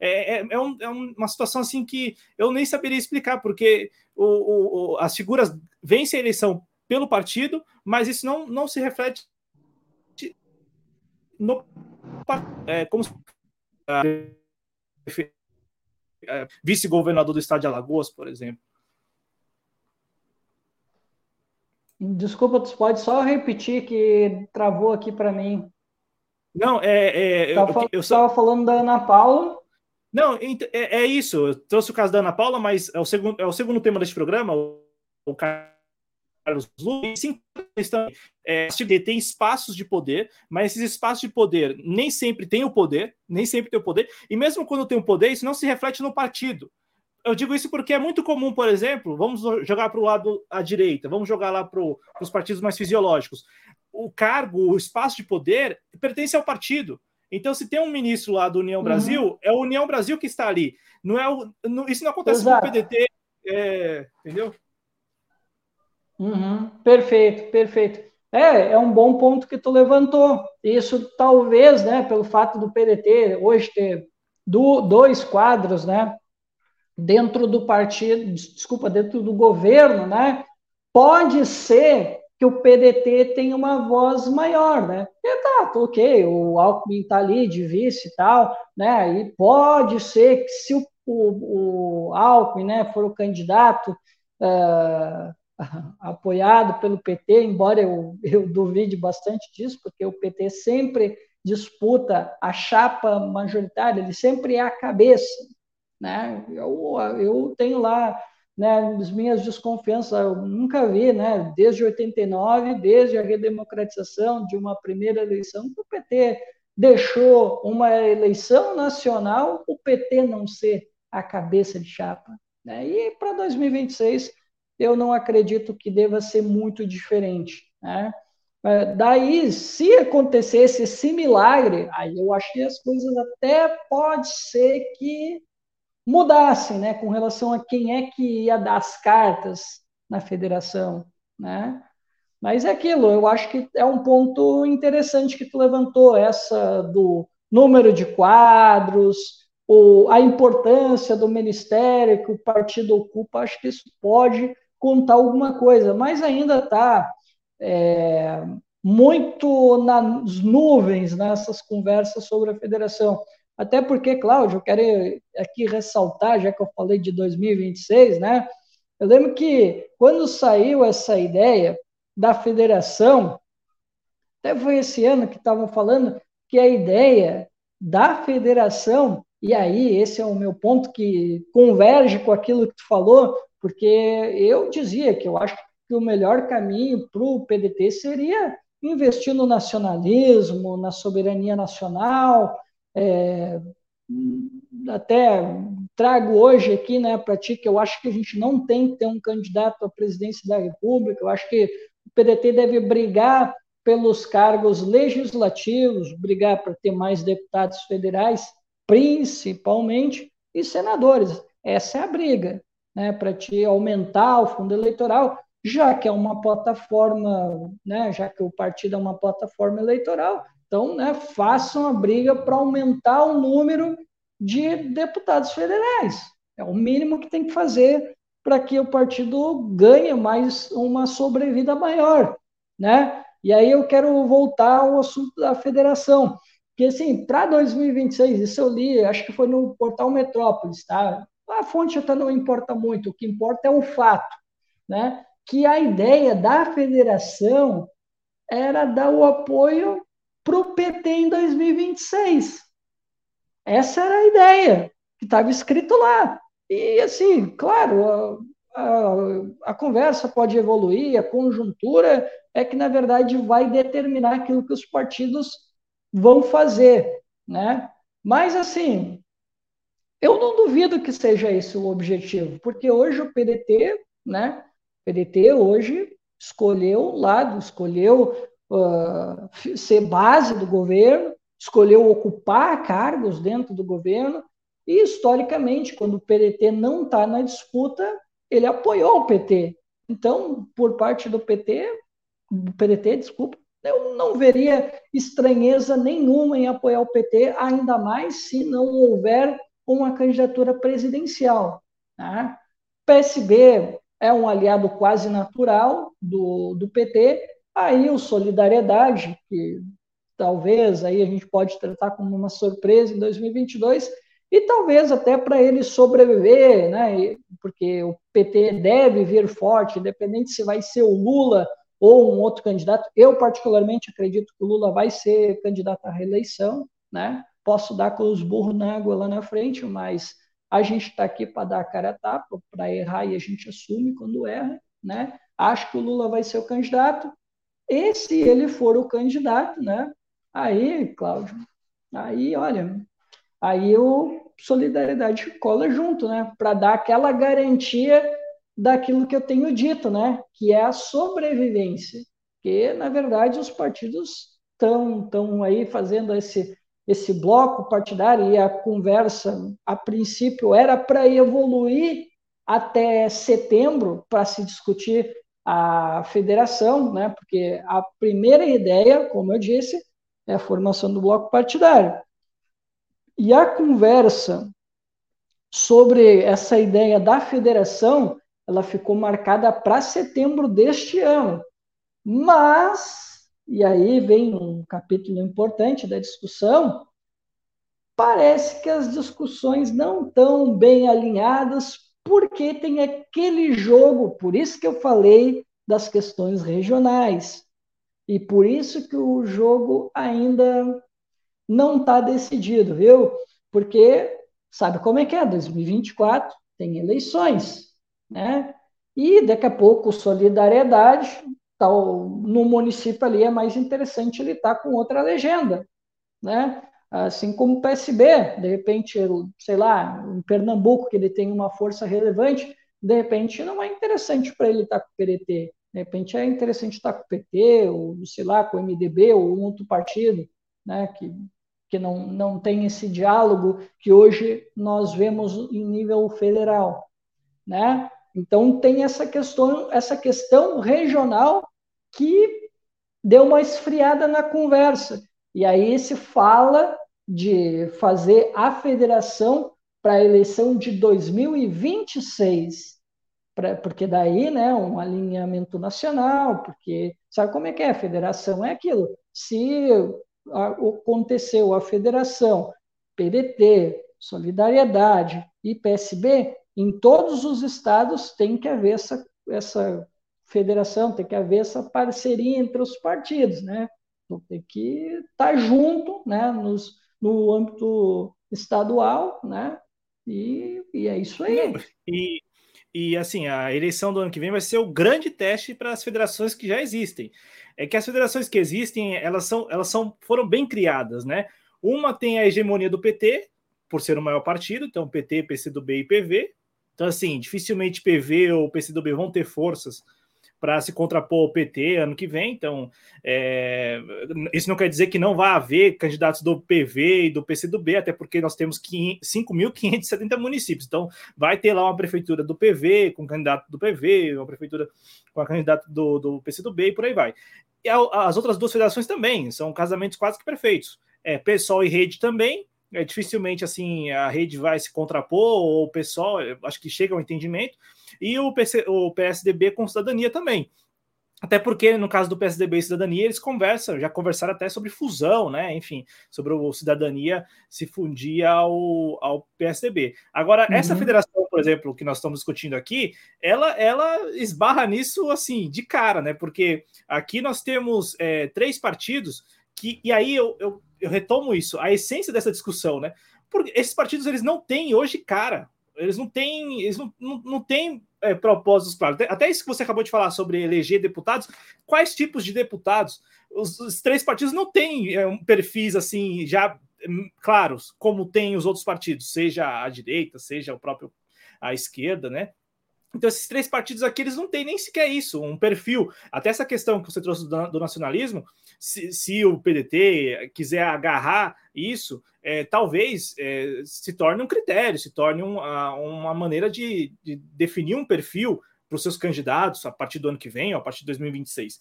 É, é, é, um, é, uma situação assim que eu nem saberia explicar, porque o, o, as figuras vencem a eleição pelo partido, mas isso não, não se reflete no é, como é, vice-governador do estado de Alagoas, por exemplo. Desculpa, tu pode só repetir que travou aqui para mim. Não, é. é eu, estava eu, só... falando da Ana Paula. Não, é, é, isso. Eu trouxe o caso da Ana Paula, mas é o segundo, é o segundo tema deste programa, o, o Carlos Lula. Sim, é, tem espaços de poder, mas esses espaços de poder nem sempre têm o poder, nem sempre tem o poder, e mesmo quando tem o poder, isso não se reflete no partido eu digo isso porque é muito comum, por exemplo, vamos jogar para o lado à direita, vamos jogar lá para os partidos mais fisiológicos. O cargo, o espaço de poder pertence ao partido. Então, se tem um ministro lá do União uhum. Brasil, é o União Brasil que está ali. Não é o, não, isso não acontece Exato. com o PDT, é, entendeu? Uhum. Perfeito, perfeito. É, é um bom ponto que tu levantou. Isso talvez, né, pelo fato do PDT hoje ter do, dois quadros, né, dentro do partido, desculpa, dentro do governo, né? Pode ser que o PDT tenha uma voz maior, né? E tá, ok, o Alckmin tá ali de vice e tal, né? E pode ser que se o, o, o Alckmin, né, for o candidato uh, [laughs] apoiado pelo PT, embora eu, [laughs] eu duvide bastante disso, porque o PT sempre disputa a chapa majoritária, ele sempre é a cabeça, né? Eu, eu tenho lá né, as minhas desconfianças, eu nunca vi, né, desde 89, desde a redemocratização de uma primeira eleição, que o PT deixou uma eleição nacional, o PT não ser a cabeça de chapa. Né? E para 2026, eu não acredito que deva ser muito diferente. Né? Daí, se acontecesse esse milagre, aí eu acho que as coisas até pode ser que mudassem, né, com relação a quem é que ia dar as cartas na federação, né? Mas é aquilo, eu acho que é um ponto interessante que tu levantou, essa do número de quadros, o, a importância do ministério que o partido ocupa, acho que isso pode contar alguma coisa, mas ainda está é, muito nas nuvens nessas conversas sobre a federação. Até porque, Cláudio, eu quero aqui ressaltar, já que eu falei de 2026, né? Eu lembro que quando saiu essa ideia da federação, até foi esse ano que estavam falando que a ideia da federação, e aí esse é o meu ponto que converge com aquilo que tu falou, porque eu dizia que eu acho que o melhor caminho para o PDT seria investir no nacionalismo, na soberania nacional, é, até trago hoje aqui né, para ti que eu acho que a gente não tem que ter um candidato à presidência da República, eu acho que o PDT deve brigar pelos cargos legislativos, brigar para ter mais deputados federais, principalmente, e senadores. Essa é a briga, né, para te aumentar o fundo eleitoral, já que é uma plataforma, né, já que o partido é uma plataforma eleitoral, então, né, façam a briga para aumentar o número de deputados federais. É o mínimo que tem que fazer para que o partido ganhe mais uma sobrevida maior, né? E aí eu quero voltar ao assunto da federação, que assim, para 2026, isso eu li, acho que foi no portal Metrópolis, tá? A fonte até não importa muito, o que importa é o fato, né? Que a ideia da federação era dar o apoio para o PT em 2026. Essa era a ideia que estava escrito lá. E, assim, claro, a, a, a, conversa pode evoluir, a conjuntura é que, na verdade, vai determinar aquilo que os partidos vão fazer, né? Mas, assim, eu não duvido que seja esse o objetivo, porque hoje o PDT, né? O PDT hoje escolheu o lado, escolheu ser base do governo, escolheu ocupar cargos dentro do governo, e historicamente, quando o PDT não está na disputa, ele apoiou o PT. Então, por parte do PT, do PDT, desculpa, eu não veria estranheza nenhuma em apoiar o PT, ainda mais se não houver uma candidatura presidencial. Né? PSB é um aliado quase natural do, do PT, Aí o Solidariedade, que talvez aí a gente pode tratar como uma surpresa em 2022, e talvez até para ele sobreviver, né? porque o PT deve vir forte, independente se vai ser o Lula ou um outro candidato. Eu, particularmente, acredito que o Lula vai ser candidato à reeleição, né? Posso dar com os burros na água lá na frente, mas a gente está aqui para dar a cara a tapa, para errar e a gente assume quando erra, né? Acho que o Lula vai ser o candidato. E se ele for o candidato, né? Aí, Cláudio, aí, olha, aí o Solidariedade cola junto, né? Para dar aquela garantia daquilo que eu tenho dito, né? Que é a sobrevivência. Que, na verdade, os partidos estão tão aí fazendo esse, esse bloco partidário e a conversa, a princípio, era para evoluir até setembro para se discutir a federação, né, porque a primeira ideia, como eu disse, é a formação do bloco partidário. E a conversa sobre essa ideia da federação, ela ficou marcada para setembro deste ano. Mas, e aí vem um capítulo importante da discussão, parece que as discussões não estão bem alinhadas porque tem aquele jogo, por isso que eu falei das questões regionais. E por isso que o jogo ainda não está decidido, viu? Porque sabe como é que é? 2024 tem eleições, né? E daqui a pouco solidariedade, tal, no município ali é mais interessante ele estar tá com outra legenda, né? Assim como o PSB, de repente, sei lá, em Pernambuco, que ele tem uma força relevante, de repente não é interessante para ele estar com o PDT, de repente é interessante estar com o PT, ou sei lá, com o MDB, ou outro partido, né, que, que não, não tem esse diálogo que hoje nós vemos em nível federal, né? Então tem essa questão, essa questão regional que deu uma esfriada na conversa. E aí se fala de fazer a federação para a eleição de 2026, pra, porque daí, né, um alinhamento nacional, porque sabe como é que é? A federação é aquilo. Se aconteceu a federação, PDT, Solidariedade e PSB, em todos os estados tem que haver essa, essa federação, tem que haver essa parceria entre os partidos, né? Então, tem que estar junto, né, nos, no âmbito estadual, né? E, e é isso aí. E, E assim, a eleição do ano que vem vai ser o grande teste para as federações que já existem. É que as federações que existem, elas são, elas são, foram bem criadas, né? Uma tem a hegemonia do PT, por ser o maior partido, então PT, PCdoB e PV. Então, assim, dificilmente PV ou PCdoB vão ter forças para se contrapor ao PT ano que vem. Então, é, isso não quer dizer que não vai haver candidatos do PV e do PCdoB, até porque nós temos 5.570 municípios. Então, vai ter lá uma prefeitura do PV com candidato do PV, uma prefeitura com a candidata do, do PCdoB e por aí vai. E as outras duas federações também são casamentos quase que perfeitos. É, PSOL e Rede também, é, dificilmente assim a rede vai se contrapor, ou o pessoal, acho que chega ao entendimento, e o, PC, o PSDB com cidadania também. Até porque, no caso do PSDB e cidadania, eles conversam, já conversaram até sobre fusão, né? Enfim, sobre o cidadania se fundir ao, ao PSDB. Agora, uhum. essa federação, por exemplo, que nós estamos discutindo aqui, ela, ela esbarra nisso assim, de cara, né? Porque aqui nós temos é, três partidos que, e aí eu, eu, eu retomo isso, a essência dessa discussão, né? Porque esses partidos eles não têm hoje cara, eles não têm, eles não, não, não têm é, propósitos claros. Até isso que você acabou de falar sobre eleger deputados, quais tipos de deputados? Os, os três partidos não têm é, um perfis assim já hum, claros, como tem os outros partidos, seja a direita, seja o próprio a esquerda, né? Então, esses três partidos aqui, eles não têm nem sequer isso, um perfil. Até essa questão que você trouxe do, do nacionalismo, se, se, o PDT quiser agarrar isso, é, talvez é, se torne um critério, se torne um, a, uma maneira de, de, definir um perfil para os seus candidatos a partir do ano que vem, a partir de 2026.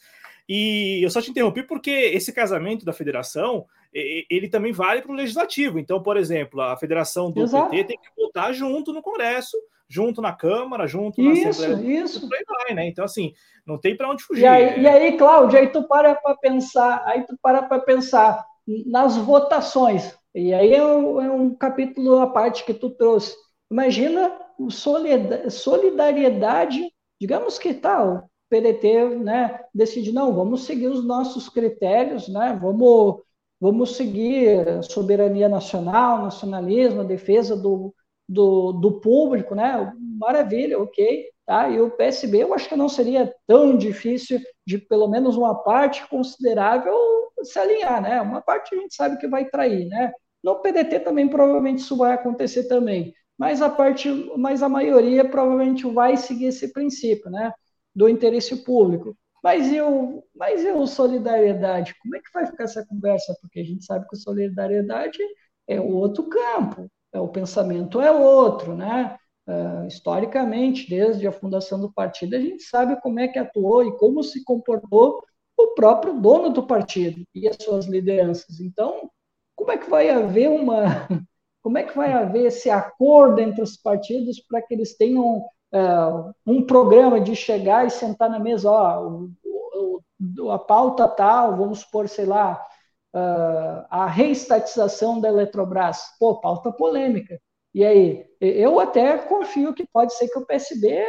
E eu só te interrompi porque esse casamento da federação, ele também vale para o legislativo. Então, por exemplo, a federação do Exato. PT tem que votar junto no Congresso junto na Câmara, junto na isso, Assembleia. Isso, vai, né? Então, assim, não tem para onde fugir. E aí, e aí, Cláudio, aí tu para para pensar, aí tu para para pensar nas votações. E aí é um, é um capítulo à parte que tu trouxe. Imagina solidariedade, digamos que tal, tá, o PDT, né, decide, não, vamos seguir os nossos critérios, né, vamos, vamos seguir soberania nacional, nacionalismo, defesa do, do, do público, né? Maravilha, ok. Tá? E o PSB eu acho que não seria tão difícil de pelo menos uma parte considerável se alinhar, né? Uma parte a gente sabe que vai trair, né? No PDT também provavelmente isso vai acontecer também, mas a parte, mas a maioria provavelmente vai seguir esse princípio, né? Do interesse público. Mas eu, mas eu solidariedade, como é que vai ficar essa conversa? Porque a gente sabe que solidariedade é outro campo, é, o pensamento é outro, né? Uh, historicamente, desde a fundação do partido, a gente sabe como é que atuou e como se comportou o próprio dono do partido e as suas lideranças. Então, como é que vai haver uma, [laughs] como é que vai haver esse acordo entre os partidos para que eles tenham uh, um programa de chegar e sentar na mesa, ó, o, o, a pauta tal, vamos supor, sei lá, uh, a reestatização da Eletrobras. Pô, pauta polêmica. E aí, eu até confio que pode ser que o PSB,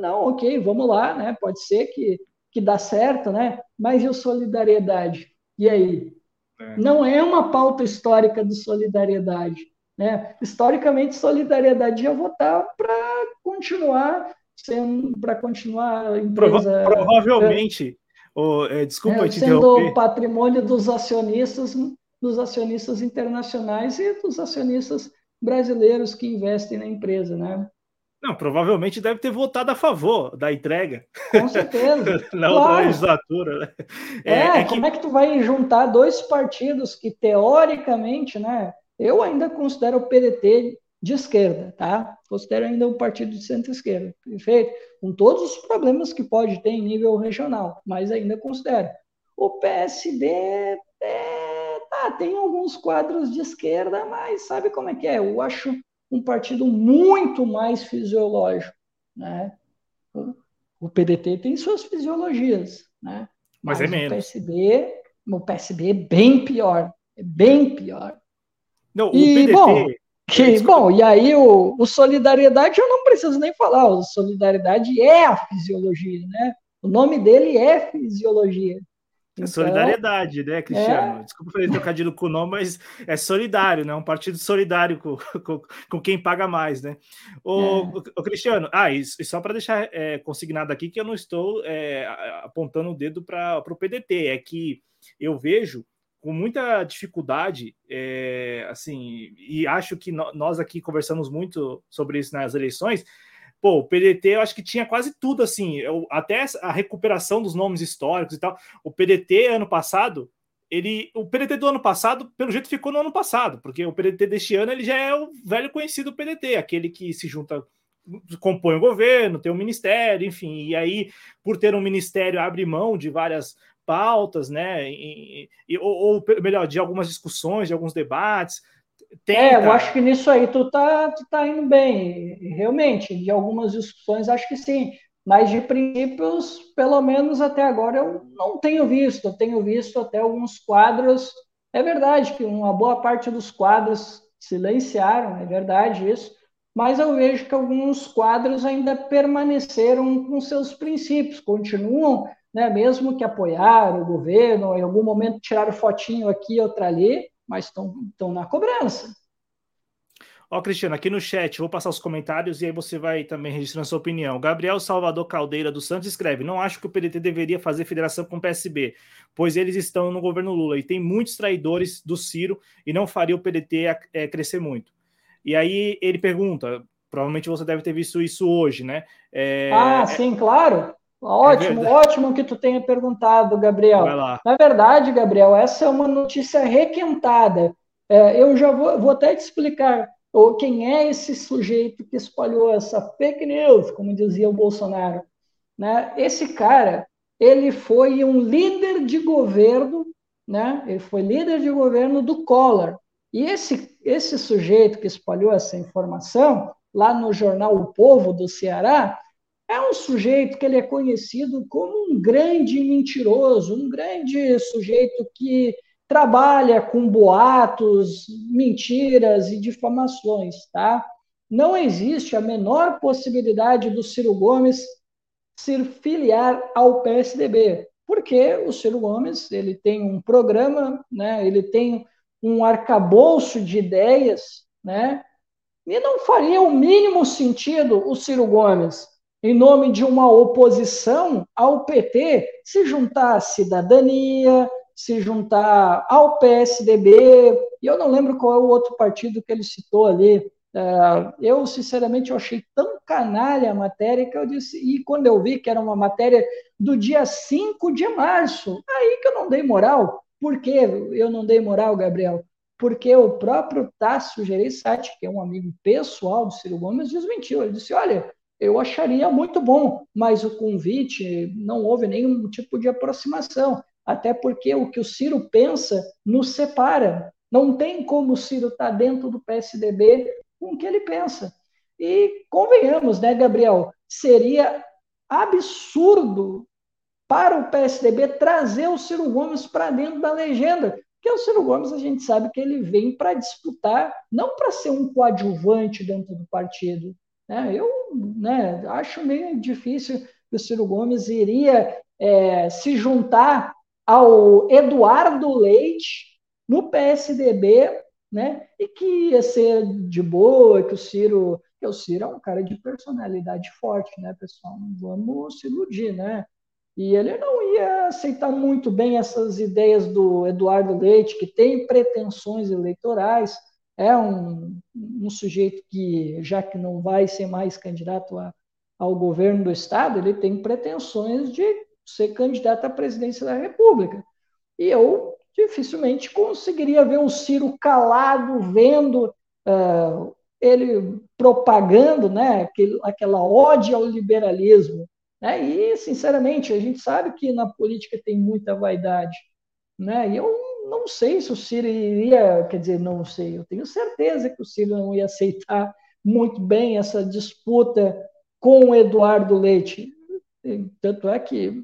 não, ok, vamos lá, né? Pode ser que, que dá certo, né? Mas e o solidariedade? E aí? É. Não é uma pauta histórica de solidariedade. Né? Historicamente, solidariedade ia votar para continuar sendo para continuar empresa. Provavelmente, Oh, é, desculpa é, te sendo interromper. patrimônio dos acionistas, dos acionistas internacionais e dos acionistas brasileiros que investem na empresa, né? Não, provavelmente deve ter votado a favor da entrega. Com certeza. [laughs] na claro. outra legislatura. Né? É, é, é como que... é que tu vai juntar dois partidos que, teoricamente, né? Eu ainda considero o PDT de esquerda, tá? Considero ainda um partido de centro-esquerda, perfeito? Com todos os problemas que pode ter em nível regional, mas ainda considero. O PSB é, tá, tem alguns quadros de esquerda, mas sabe como é que é? Eu acho um partido muito mais fisiológico, né? O PDT tem suas fisiologias, né? Mas, é mas é menos. O PSB, o PSB é bem pior, é bem pior. Não, o e, PDT, bom, que, bom, e aí o, o, solidariedade eu não preciso nem falar, o solidariedade é a fisiologia, né? O nome dele é fisiologia. É solidariedade, né, Cristiano? É... Desculpa fazer trocadilho com o nome, mas é solidário, né? Um partido solidário com, [laughs] com, com quem paga mais, né? O, é. o Cristiano, ah, e, só para deixar é, consignado aqui que eu não estou é, apontando o dedo para o PDT, é que eu vejo com muita dificuldade, é, assim, e acho que nós aqui conversamos muito sobre isso nas eleições, pô, o PDT eu acho que tinha quase tudo assim, eu, até a recuperação dos nomes históricos e tal. O PDT ano passado, ele, o PDT do ano passado, pelo jeito ficou no ano passado, porque o PDT deste ano ele já é o velho conhecido PDT, aquele que se junta compõe o governo, tem um ministério, enfim, e aí por ter um ministério abre mão de várias pautas, né, e, e, ou, ou melhor, de algumas discussões, de alguns debates, Tenta. É, eu acho que nisso aí tu tá, tu tá indo bem. Realmente, de algumas discussões, acho que sim. Mas de princípios, pelo menos até agora, eu não tenho visto. Eu tenho visto até alguns quadros. É verdade que uma boa parte dos quadros silenciaram, é verdade isso. Mas eu vejo que alguns quadros ainda permaneceram com seus princípios, continuam, né, mesmo que apoiaram o governo, em algum momento tiraram fotinho aqui, outra ali, mas estão na cobrança. Ó, Cristiano, aqui no chat, vou passar os comentários e aí você vai também registrando sua opinião. Gabriel Salvador Caldeira dos Santos escreve: Não acho que o PDT deveria fazer federação com o PSB, pois eles estão no governo Lula e tem muitos traidores do Ciro e não faria o PDT é, crescer muito. E aí ele pergunta: provavelmente você deve ter visto isso hoje, né? É, ah, sim, claro. Ótimo, é ótimo que tu tenha perguntado, Gabriel. Na verdade, Gabriel, essa é uma notícia requentada. É, eu já vou, vou até te explicar ou quem é esse sujeito que espalhou essa fake news, como dizia o Bolsonaro. Né? Esse cara, ele foi um líder de governo, né? ele foi líder de governo do Collor. E esse, esse sujeito que espalhou essa informação, lá no jornal O Povo do Ceará, é um sujeito que ele é conhecido como um grande mentiroso, um grande sujeito que trabalha com boatos, mentiras e difamações, tá? Não existe a menor possibilidade do Ciro Gomes se filiar ao PSDB, porque o Ciro Gomes ele tem um programa, né? Ele tem um arcabouço de ideias, né? E não faria o mínimo sentido o Ciro Gomes em nome de uma oposição ao PT, se juntar à cidadania, se juntar ao PSDB, e eu não lembro qual é o outro partido que ele citou ali. É, eu, sinceramente, eu achei tão canalha a matéria que eu disse, e quando eu vi que era uma matéria do dia 5 de março, aí que eu não dei moral. Por que eu não dei moral, Gabriel? Porque o próprio Tássio Gereissati, que é um amigo pessoal do Ciro Gomes, desmentiu. Ele disse: olha, eu acharia muito bom, mas o convite não houve nenhum tipo de aproximação, até porque o que o Ciro pensa nos separa. Não tem como o Ciro estar tá dentro do PSDB com o que ele pensa. E convenhamos, né, Gabriel? Seria absurdo para o PSDB trazer o Ciro Gomes para dentro da legenda, porque o Ciro Gomes a gente sabe que ele vem para disputar, não para ser um coadjuvante dentro do partido, né? Eu né, acho meio difícil que o Ciro Gomes iria é, se juntar ao Eduardo Leite no PSDB, né, e que ia ser de boa, que o Ciro, que o Ciro é um cara de personalidade forte, né, pessoal? Não vamos se iludir, né? E ele não ia aceitar muito bem essas ideias do Eduardo Leite, que tem pretensões eleitorais, é um, um sujeito que, já que não vai ser mais candidato a, ao governo do Estado, ele tem pretensões de ser candidato à presidência da República. E eu dificilmente conseguiria ver o Ciro calado, vendo uh, ele propagando né, aquele, aquela ódio ao liberalismo. Né? E, sinceramente, a gente sabe que na política tem muita vaidade. Né? E eu não sei se o Ciro iria, quer dizer, não sei, eu tenho certeza que o Ciro não ia aceitar muito bem essa disputa com o Eduardo Leite. Tanto é que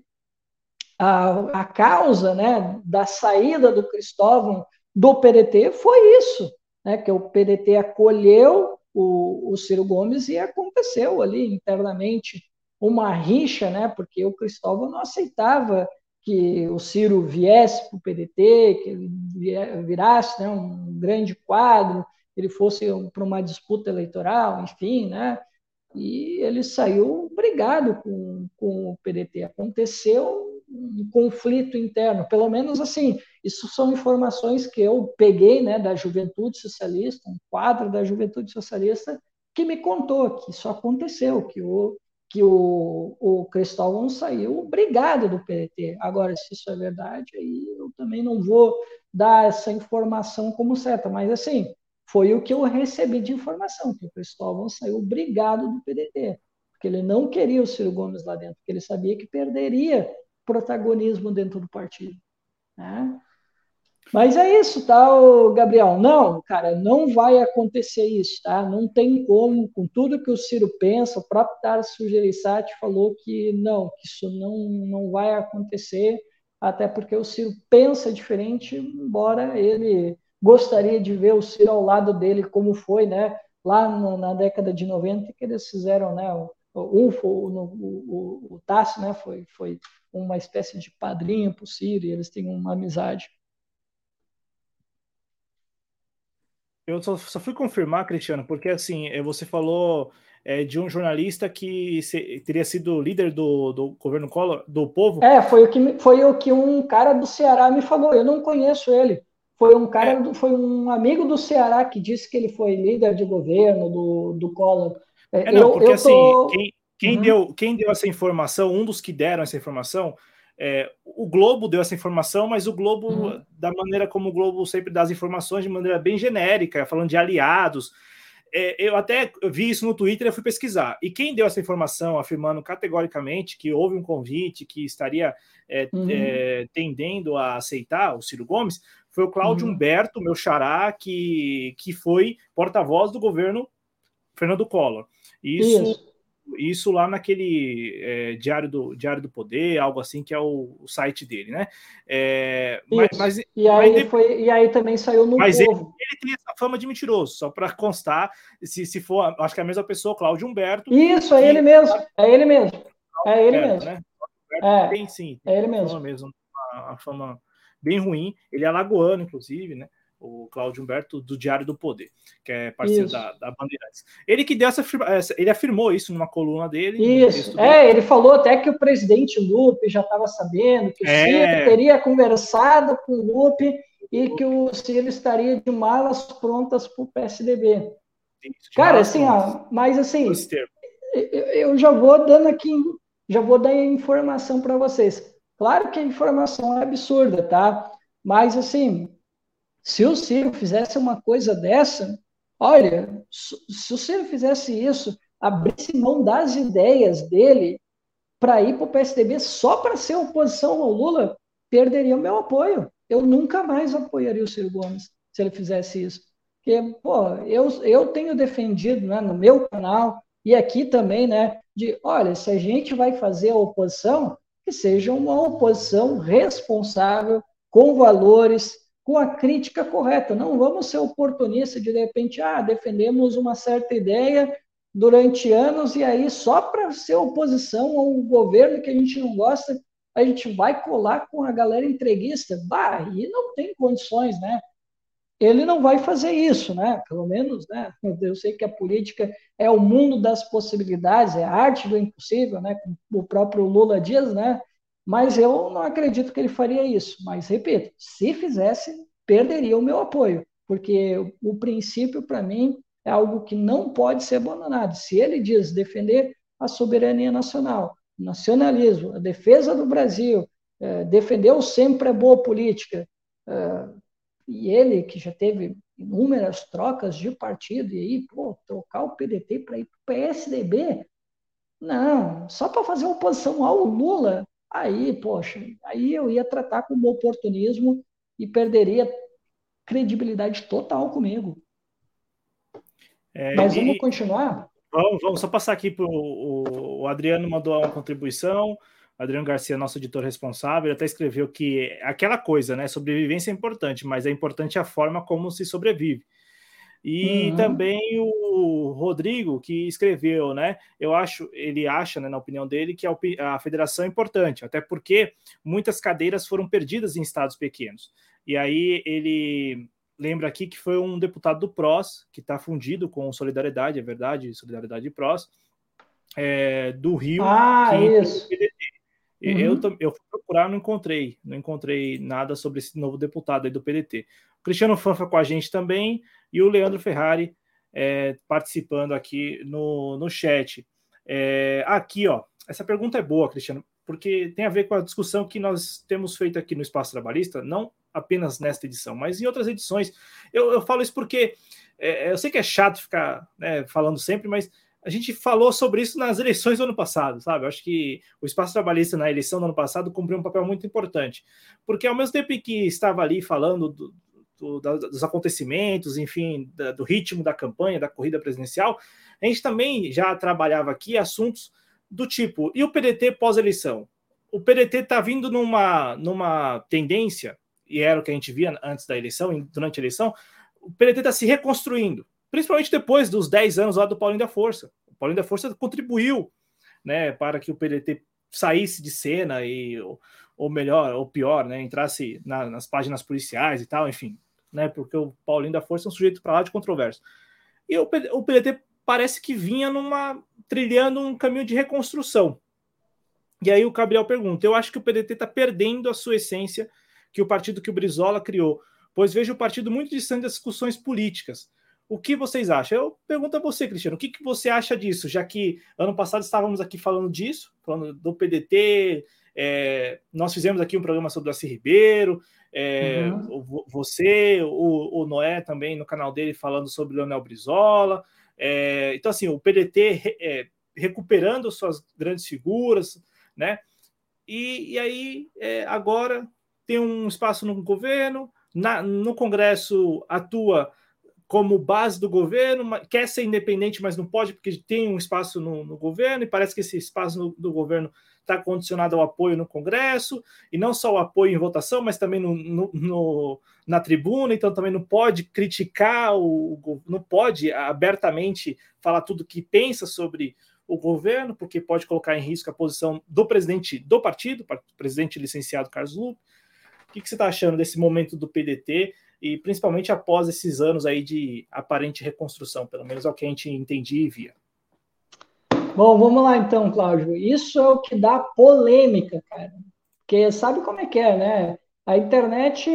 a, a causa né, da saída do Cristóvão do PDT foi isso, né, que o PDT acolheu o, o Ciro Gomes e aconteceu ali internamente uma rixa, né, porque o Cristóvão não aceitava que o Ciro viesse para o PDT, que ele virasse né, um grande quadro, ele fosse para uma disputa eleitoral, enfim, né? E ele saiu brigado com, com o PDT. Aconteceu um conflito interno, pelo menos assim, isso são informações que eu peguei né, da Juventude Socialista, um quadro da Juventude Socialista, que me contou que isso aconteceu, que o, que o, o Cristóvão saiu brigado do PDT. Agora, se isso é verdade, aí eu também não vou dar essa informação como certa, mas assim, foi o que eu recebi de informação, que o Cristóvão saiu brigado do PDT, porque ele não queria o Ciro Gomes lá dentro, porque ele sabia que perderia protagonismo dentro do partido. Né? Mas é isso, tá, Gabriel? Não, cara, não vai acontecer isso, tá? Não tem como, com tudo que o Ciro pensa, o próprio Tarso Gereissati falou que não, que isso não, não vai acontecer, até porque o Ciro pensa diferente, embora ele gostaria de ver o Ciro ao lado dele, como foi, né? Lá no, na década de 90, que eles fizeram, né? O, o, o, o, o Tassi, né? Foi, foi uma espécie de padrinho para o Ciro, e eles têm uma amizade. Eu só, só, fui confirmar, Cristiano, porque assim, é, você falou é, de um jornalista que se, teria sido líder do, do governo Collor, do povo. É, foi o, que, foi o que um cara do Ceará me falou. Eu não conheço ele. Foi um cara, é. foi um amigo do Ceará que disse que ele foi líder de governo do, do Collor. É, não, eu, porque eu assim, tô... assim, quem, quem, uhum. deu, quem deu essa informação, um dos que deram essa informação, é, o Globo deu essa informação, mas o Globo, uhum. da maneira como o Globo sempre dá as informações, de maneira bem genérica, falando de aliados. É, eu até vi isso no Twitter e fui pesquisar. E quem deu essa informação, afirmando categoricamente que houve um convite, que estaria é, uhum. É, tendendo a aceitar o Ciro Gomes, foi o Cláudio uhum. Humberto, meu xará, que, que foi porta-voz do governo Fernando Collor. Isso. isso isso lá naquele é, Diário, do, Diário do Poder, algo assim, que é o, o site dele, né? É, mas, mas, e, aí mas foi, e aí também saiu no Mas ele, ele, tem essa fama de mentiroso, só para constar, se, se for, acho que é a mesma pessoa, Cláudio Humberto. Isso, é ele mesmo, é ele mesmo. É ele mesmo. Né? É, tem sim. Tem é ele mesmo. mesmo uma, uma fama bem ruim. Ele é alagoano, inclusive, né? O Cláudio Humberto, do Diário do Poder, que é parceiro da, da, Bandeirantes. Ele que deu essa, ele afirmou isso numa coluna dele. Isso, é, ele falou até que o presidente Lupe já estava sabendo, que o é... Ciro teria conversado com o Lupe e que o Ciro estaria de malas prontas para o PSDB. Isso, Cara, assim, ó, mas assim, eu já vou dando aqui, já vou dar informação para vocês. Claro que a informação é absurda, tá? Mas assim, se o Ciro fizesse uma coisa dessa, olha, se o Ciro fizesse isso, abrisse mão das ideias dele para ir para o PSDB só para ser oposição ao Lula, perderia o meu apoio. Eu nunca mais apoiaria o Ciro Gomes se ele fizesse isso. Porque, pô, eu, eu tenho defendido né, no meu canal e aqui também, né, de, olha, se a gente vai fazer a oposição, que seja uma oposição responsável, com valores, com a crítica correta. Não vamos ser oportunistas de, de repente, ah, defendemos uma certa ideia durante anos e aí só para ser oposição a um governo que a gente não gosta, a gente vai colar com a galera entreguista. Bah, e não tem condições, né? Ele não vai fazer isso, né? Pelo menos, né? Eu sei que a política é o mundo das possibilidades, é a arte do impossível, né? O próprio Lula diz, né? Mas eu não acredito que ele faria isso. Mas, repito, se fizesse, perderia o meu apoio, porque o princípio, para mim, é algo que não pode ser abandonado. Se ele diz defender a soberania nacional, nacionalismo, a defesa do Brasil, é, defender o sempre é boa política, é, e ele, que já teve inúmeras trocas de partido, e aí, pô, trocar o PDT para ir para o PSDB? Não, só para fazer oposição ao Lula, Aí, poxa, aí eu ia tratar como oportunismo e perderia credibilidade total comigo. É, Mas vamos e... continuar? Vamos, vamos só passar aqui para o Adriano mandou uma contribuição. Adriano Garcia, nosso editor responsável, até escreveu que aquela coisa, né? Sobrevivência é importante, mas é importante a forma como se sobrevive. E uhum. também o Rodrigo, que escreveu, né? Eu acho, ele acha, né, na opinião dele, que a, a federação é importante, até porque muitas cadeiras foram perdidas em estados pequenos. E aí ele lembra aqui que foi um deputado do PROS, que está fundido com Solidariedade, é verdade, Solidariedade e PROS, é, do Rio. Ah, isso. Uhum. Eu, eu fui procurar, não encontrei, não encontrei nada sobre esse novo deputado aí do PDT. O Cristiano Fanfa com a gente também e o Leandro Ferrari é, participando aqui no, no chat. É, aqui, ó, essa pergunta é boa, Cristiano, porque tem a ver com a discussão que nós temos feito aqui no Espaço Trabalhista, não apenas nesta edição, mas em outras edições. Eu, eu falo isso porque é, eu sei que é chato ficar né, falando sempre, mas a gente falou sobre isso nas eleições do ano passado, sabe? Eu acho que o espaço trabalhista na eleição do ano passado cumpriu um papel muito importante, porque ao mesmo tempo que estava ali falando do, do, dos acontecimentos, enfim, da, do ritmo da campanha, da corrida presidencial, a gente também já trabalhava aqui assuntos do tipo, e o PDT pós-eleição? O PDT está vindo numa, numa tendência, e era o que a gente via antes da eleição, durante a eleição, o PDT está se reconstruindo principalmente depois dos 10 anos lá do Paulinho da Força. O Paulinho da Força contribuiu né, para que o PDT saísse de cena e, ou, ou melhor, ou pior, né, entrasse na, nas páginas policiais e tal, enfim, né, porque o Paulinho da Força é um sujeito para lá de controverso. E o, o PDT parece que vinha numa trilhando um caminho de reconstrução. E aí o Gabriel pergunta: eu acho que o PDT está perdendo a sua essência que o partido que o Brizola criou, pois vejo o partido muito distante das discussões políticas. O que vocês acham? Eu pergunto a você, Cristiano, o que, que você acha disso? Já que ano passado estávamos aqui falando disso, falando do PDT, é, nós fizemos aqui um programa sobre o Darcy Ribeiro, é, uhum. você, o, o, Noé também no canal dele falando sobre o Leonel Brizola. É, então, assim, o PDT é, recuperando suas grandes figuras, né? E, e aí, é, agora tem um espaço no governo, na, no Congresso atua como base do governo, quer ser independente, mas não pode porque tem um espaço no, no governo, e parece que esse espaço no, do governo está condicionado ao apoio no Congresso, e não só o apoio em votação, mas também no, no, no, na tribuna, então também não pode criticar, o, não pode abertamente falar tudo que pensa sobre o governo, porque pode colocar em risco a posição do presidente do partido, presidente licenciado Carlos Lupe. O que, que você está achando desse momento do PDT? E principalmente após esses anos aí de aparente reconstrução, pelo menos é o que a gente entendia e via. Bom, vamos lá então, Cláudio. Isso é o que dá polêmica, cara. Porque sabe como é que é, né? A internet,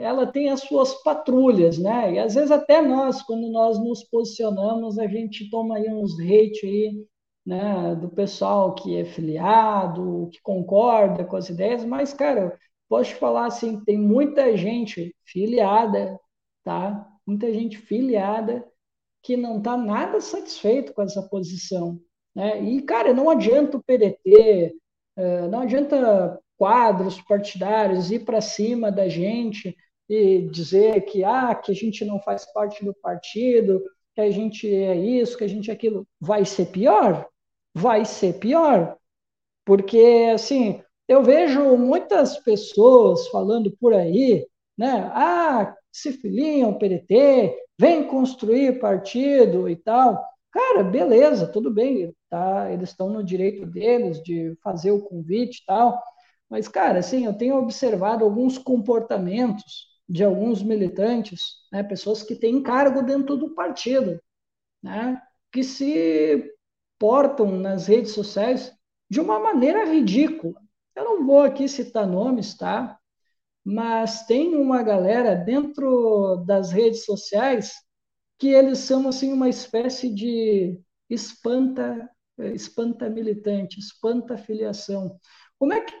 ela tem as suas patrulhas, né? E às vezes até nós, quando nós nos posicionamos, a gente toma aí uns hate aí, né, do pessoal que é filiado, que concorda com as ideias, mas, cara, posso te falar assim, tem muita gente filiada, tá? Muita gente filiada que não está nada satisfeito com essa posição, né? E cara, não adianta o PDT, eh, não adianta quadros partidários ir para cima da gente e dizer que ah, que a gente não faz parte do partido, que a gente é isso, que a gente é aquilo, vai ser pior, vai ser pior, porque assim eu vejo muitas pessoas falando por aí, né? Ah, se filiam PDT, vem construir partido e tal. Cara, beleza, tudo bem, tá? Eles estão no direito deles de fazer o convite e tal. Mas, cara, assim, eu tenho observado alguns comportamentos de alguns militantes, né, pessoas que têm cargo dentro do partido, né, que se portam nas redes sociais de uma maneira ridícula, eu não vou aqui citar nomes, tá? Mas tem uma galera dentro das redes sociais que eles são assim uma espécie de espanta espanta militante, espanta filiação. Como é que,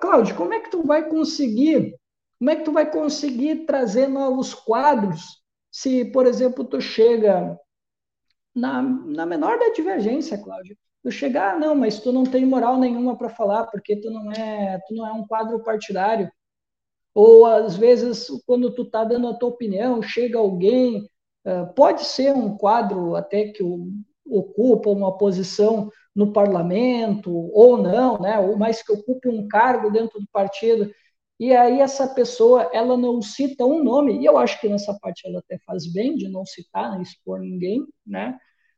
Cláudio, como é que tu vai conseguir? Como é que tu vai conseguir trazer novos quadros se, por exemplo, tu chega na, na menor da divergência, Cláudio, eu chegar, ah, não, mas tu não tem moral nenhuma para falar, porque tu não é, tu não é um quadro partidário. Ou às vezes, quando tu tá dando a tua opinião, chega alguém, uh, pode ser um quadro até que ocupa uma posição no parlamento, ou não, né? ou mais que ocupe um cargo dentro do partido, e aí essa pessoa ela não cita um nome, e eu acho que nessa parte ela até faz bem de não citar, expor ninguém, né?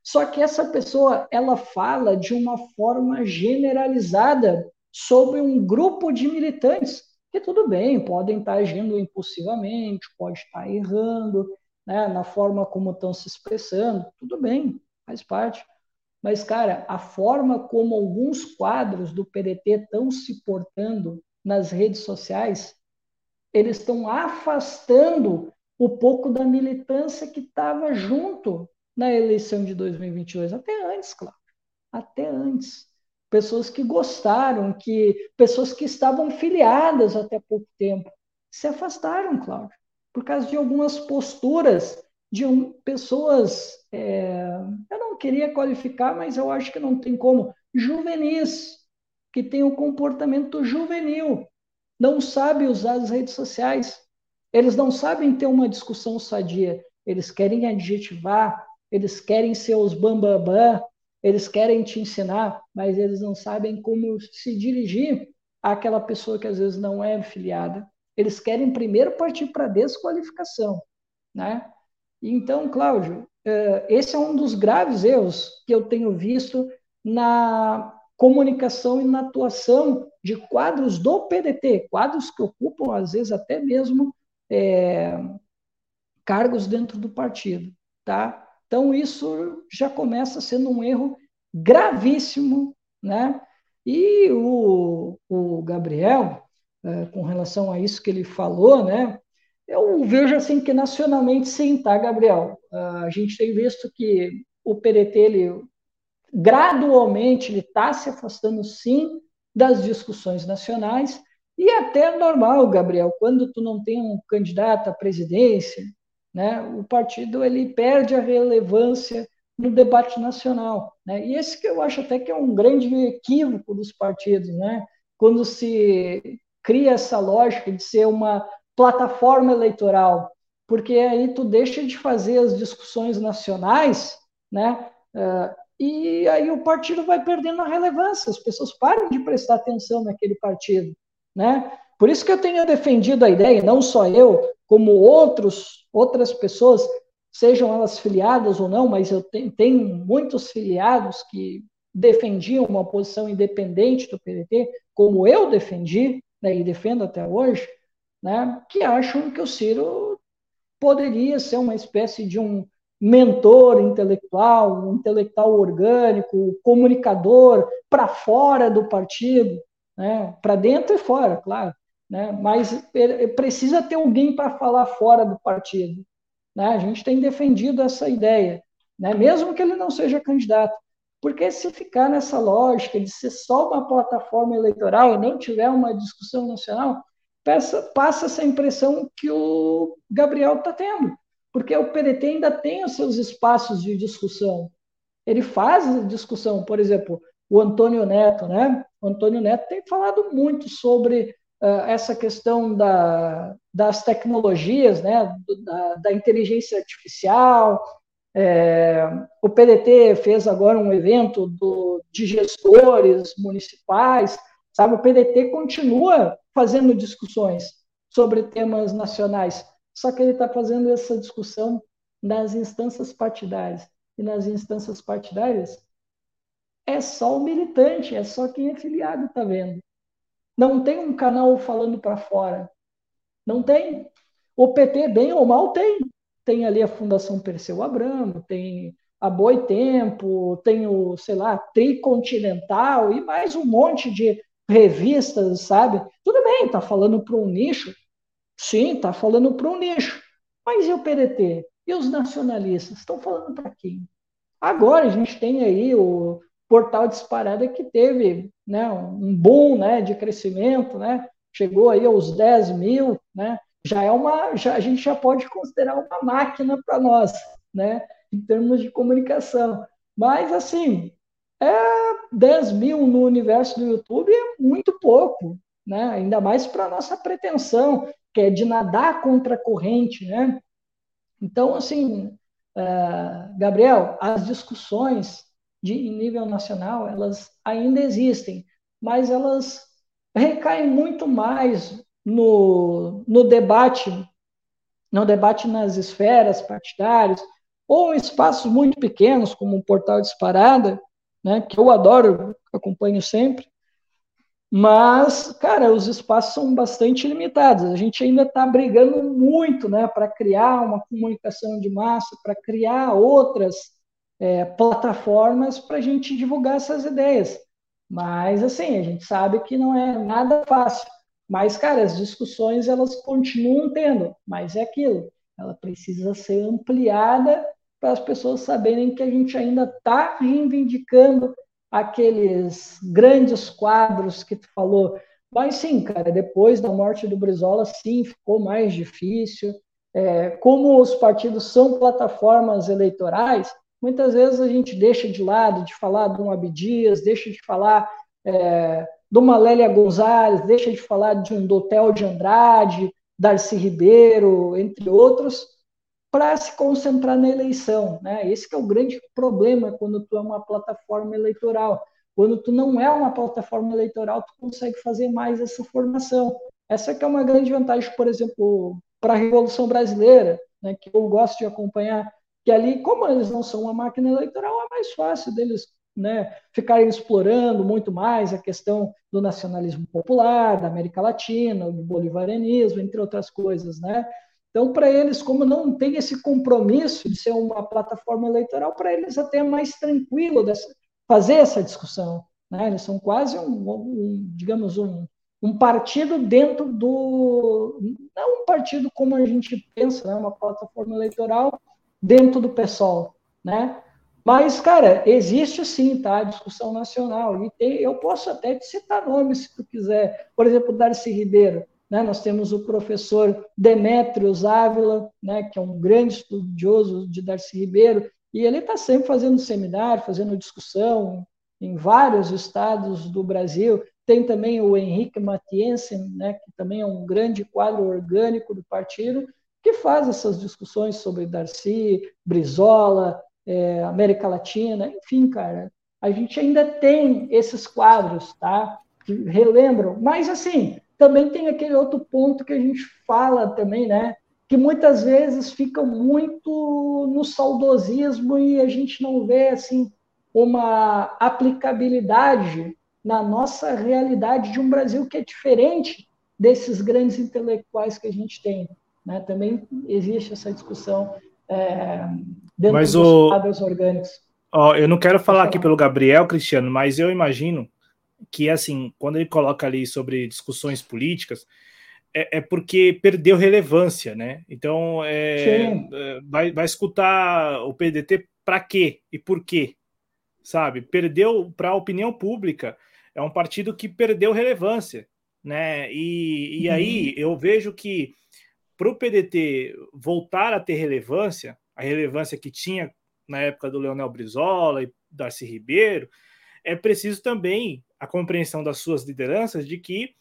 Só que essa pessoa ela fala de uma forma generalizada sobre um grupo de militantes que tudo bem, podem estar agindo impulsivamente, pode estar errando, né, na forma como estão se expressando, tudo bem, faz parte. Mas, cara, a forma como alguns quadros do PDT estão se portando nas redes sociais, eles estão afastando o pouco da militância que estava junto na eleição de 2022, até antes, claro, até antes. Pessoas que gostaram, que pessoas que estavam filiadas até pouco tempo se afastaram, Cláudio, por causa de algumas posturas de um, pessoas, é, eu não queria qualificar, mas eu acho que não tem como, juvenis, que tem um comportamento juvenil, não sabe usar as redes sociais, eles não sabem ter uma discussão sadia, eles querem adjetivar, eles querem ser os bambambam, bam, bam, eles querem te ensinar, mas eles não sabem como se dirigir àquela pessoa que às vezes não é filiada. Eles querem primeiro partir para a desqualificação, né? Então, Cláudio, eh, esse é um dos graves erros que eu tenho visto na comunicação e na atuação de quadros do PDT, quadros que ocupam, às vezes, até mesmo é, cargos dentro do partido. Tá? Então, isso já começa sendo um erro gravíssimo. Né? E o, o Gabriel, é, com relação a isso que ele falou, né, eu vejo assim que nacionalmente sim, tá, Gabriel? A gente tem visto que o PDT, ele, gradualmente, ele está se afastando sim das discussões nacionais, e até normal, Gabriel, quando tu não tem um candidato à presidência, né, o partido ele perde a relevância no debate nacional. Né? E esse que eu acho até que é um grande equívoco dos partidos, né? quando se cria essa lógica de ser uma plataforma eleitoral, porque aí tu deixa de fazer as discussões nacionais, né? Uh, e aí o partido vai perdendo a relevância, as pessoas param de prestar atenção naquele partido, né? Por isso que eu tenho defendido a ideia, não só eu, como outros, outras pessoas, sejam elas filiadas ou não, mas eu tenho muitos filiados que defendiam uma posição independente do PDT, como eu defendi, né, e defendo até hoje, né, que acham que o Ciro poderia ser uma espécie de um mentor intelectual, um intelectual orgânico, comunicador para fora do partido, né, para dentro e fora, claro, né, mas precisa ter alguém para falar fora do partido. Né, a gente tem defendido essa ideia, né, mesmo que ele não seja candidato. Porque se ficar nessa lógica de ser só uma plataforma eleitoral e não tiver uma discussão nacional, passa, essa impressão que o Gabriel está tendo, porque o PDT ainda tem os seus espaços de discussão. Ele faz discussão, por exemplo, o Antônio Neto, né? O Antônio Neto tem falado muito sobre essa questão da, das tecnologias, né? Da, da inteligência artificial. É, o PDT fez agora um evento do, de gestores municipais, sabe? O PDT continua fazendo discussões sobre temas nacionais, só que ele está fazendo essa discussão nas instâncias partidárias. E nas instâncias partidárias é só o militante, é só quem é filiado está vendo. Não tem um canal falando para fora. Não tem. O PT, bem ou mal, tem. Tem ali a Fundação Perseu Abramo, tem a Boi Tempo, tem o, sei lá, Tricontinental e mais um monte de revistas, sabe? Tudo bem, está falando para um nicho. Sim, está falando para um nicho. Mas e o PDT? E os nacionalistas? Estão falando para quem? Agora a gente tem aí o portal disparada que teve né, um boom né, de crescimento, né? chegou aí aos 10 mil, né? já é uma, já, a gente já pode considerar uma máquina para nós, né? em termos de comunicação. Mas, assim, é 10 mil no universo do YouTube é muito pouco, né? ainda mais para a nossa pretensão, que é de nadar contra a corrente. Né? Então, assim, uh, Gabriel, as discussões de nível nacional, elas ainda existem, mas elas recaem muito mais no, no debate, no debate nas esferas partidárias, ou em espaços muito pequenos, como o Portal Disparada, né, que eu adoro, acompanho sempre, mas, cara, os espaços são bastante limitados. A gente ainda está brigando muito né, para criar uma comunicação de massa, para criar outras é, plataformas para a gente divulgar essas ideias. Mas, assim, a gente sabe que não é nada fácil. Mas, cara, as discussões elas continuam tendo, mas é aquilo. Ela precisa ser ampliada para as pessoas saberem que a gente ainda está reivindicando aqueles grandes quadros que tu falou. Mas sim, cara, depois da morte do Brizola, sim, ficou mais difícil. É, como os partidos são plataformas eleitorais, muitas vezes a gente deixa de lado de falar de um Abdias, deixa de falar é, de uma Lélia Gonzalez, deixa de falar de um Dotel de Andrade, Darcy Ribeiro, entre outros, para se concentrar na eleição. Né? Esse é o grande problema quando tu é uma plataforma eleitoral. Quando tu não é uma plataforma eleitoral, tu consegue fazer mais essa formação. Essa que é uma grande vantagem, por exemplo, para a Revolução Brasileira, né, que eu gosto de acompanhar, que ali, como eles não são uma máquina eleitoral, é mais fácil deles né, ficarem explorando muito mais a questão do nacionalismo popular, da América Latina, do bolivarianismo, entre outras coisas, né? Então, para eles, como não tem esse compromisso de ser uma plataforma eleitoral, para eles até é mais tranquilo dessa, fazer essa discussão. Né? Eles são quase um, um digamos, um, um partido dentro do. Não um partido como a gente pensa, né? uma plataforma eleitoral dentro do PSOL. Né? Mas, cara, existe sim, tá? Discussão nacional. E tem, eu posso até te citar nomes se tu quiser. Por exemplo, Darcy Ribeiro. Né? Nós temos o professor Demetrios Ávila, né? que é um grande estudioso de Darcy Ribeiro, e ele está sempre fazendo seminário, fazendo discussão em vários estados do Brasil. Tem também o Henrique Matiensen, né? que também é um grande quadro orgânico do partido, que faz essas discussões sobre Darcy, Brizola, é, América Latina, enfim, cara, a gente ainda tem esses quadros, tá? Que relembram, mas assim, também tem aquele outro ponto que a gente fala também, né? Que muitas vezes fica muito no saudosismo e a gente não vê assim uma aplicabilidade na nossa realidade de um Brasil que é diferente desses grandes intelectuais que a gente tem. Né? Também existe essa discussão é, dentro mas dos o... quadros orgânicos. Ó, eu não quero falar aqui pelo Gabriel, Cristiano, mas eu imagino que assim, quando ele coloca ali sobre discussões políticas, é, é porque perdeu relevância, né? Então, é, é vai, vai escutar o PDT para quê e por quê? Sabe? Perdeu para a opinião pública. É um partido que perdeu relevância, né? E, e uhum. aí eu vejo que para o PDT voltar a ter relevância, a relevância que tinha na época do Leonel Brizola e Darcy Ribeiro, é preciso também a compreensão das suas lideranças de que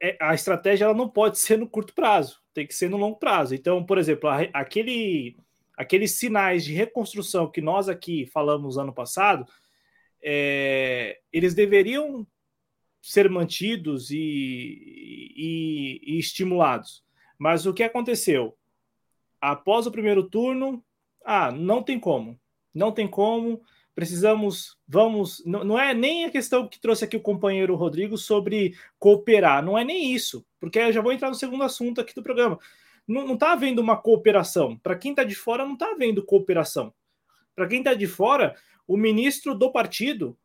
é, a estratégia ela não pode [laughs] ser no curto prazo, tem que ser no longo prazo. Então, por exemplo, aquele, aqueles sinais de reconstrução que nós aqui falamos ano passado, é, eles deveriam ser mantidos e, e, e estimulados. Mas o que aconteceu? Após o primeiro turno, ah, não tem como. Não tem como precisamos, vamos, não, não, é nem a questão que trouxe aqui o companheiro Rodrigo sobre cooperar, não é nem isso, porque eu já vou entrar no segundo assunto aqui do programa. Não está havendo uma cooperação. Para quem está de fora, não está havendo cooperação. Para quem está de fora, o ministro do partido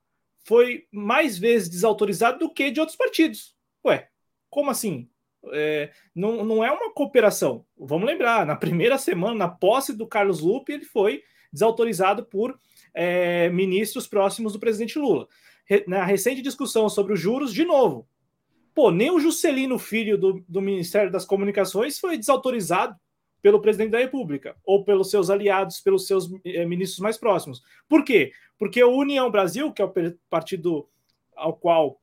foi mais vezes desautorizado do que de outros partidos. Ué, como assim? É, não, não é uma cooperação. Vamos lembrar, na primeira semana, na posse do Carlos Lupe, ele foi desautorizado por é, ministros próximos do presidente Lula. Re, na recente discussão sobre os juros, de novo. Pô, nem o Juscelino Filho do, do Ministério das Comunicações foi desautorizado pelo presidente da República ou pelos seus aliados, pelos seus é, ministros mais próximos. Por quê? Porque o União Brasil, que é o partido ao qual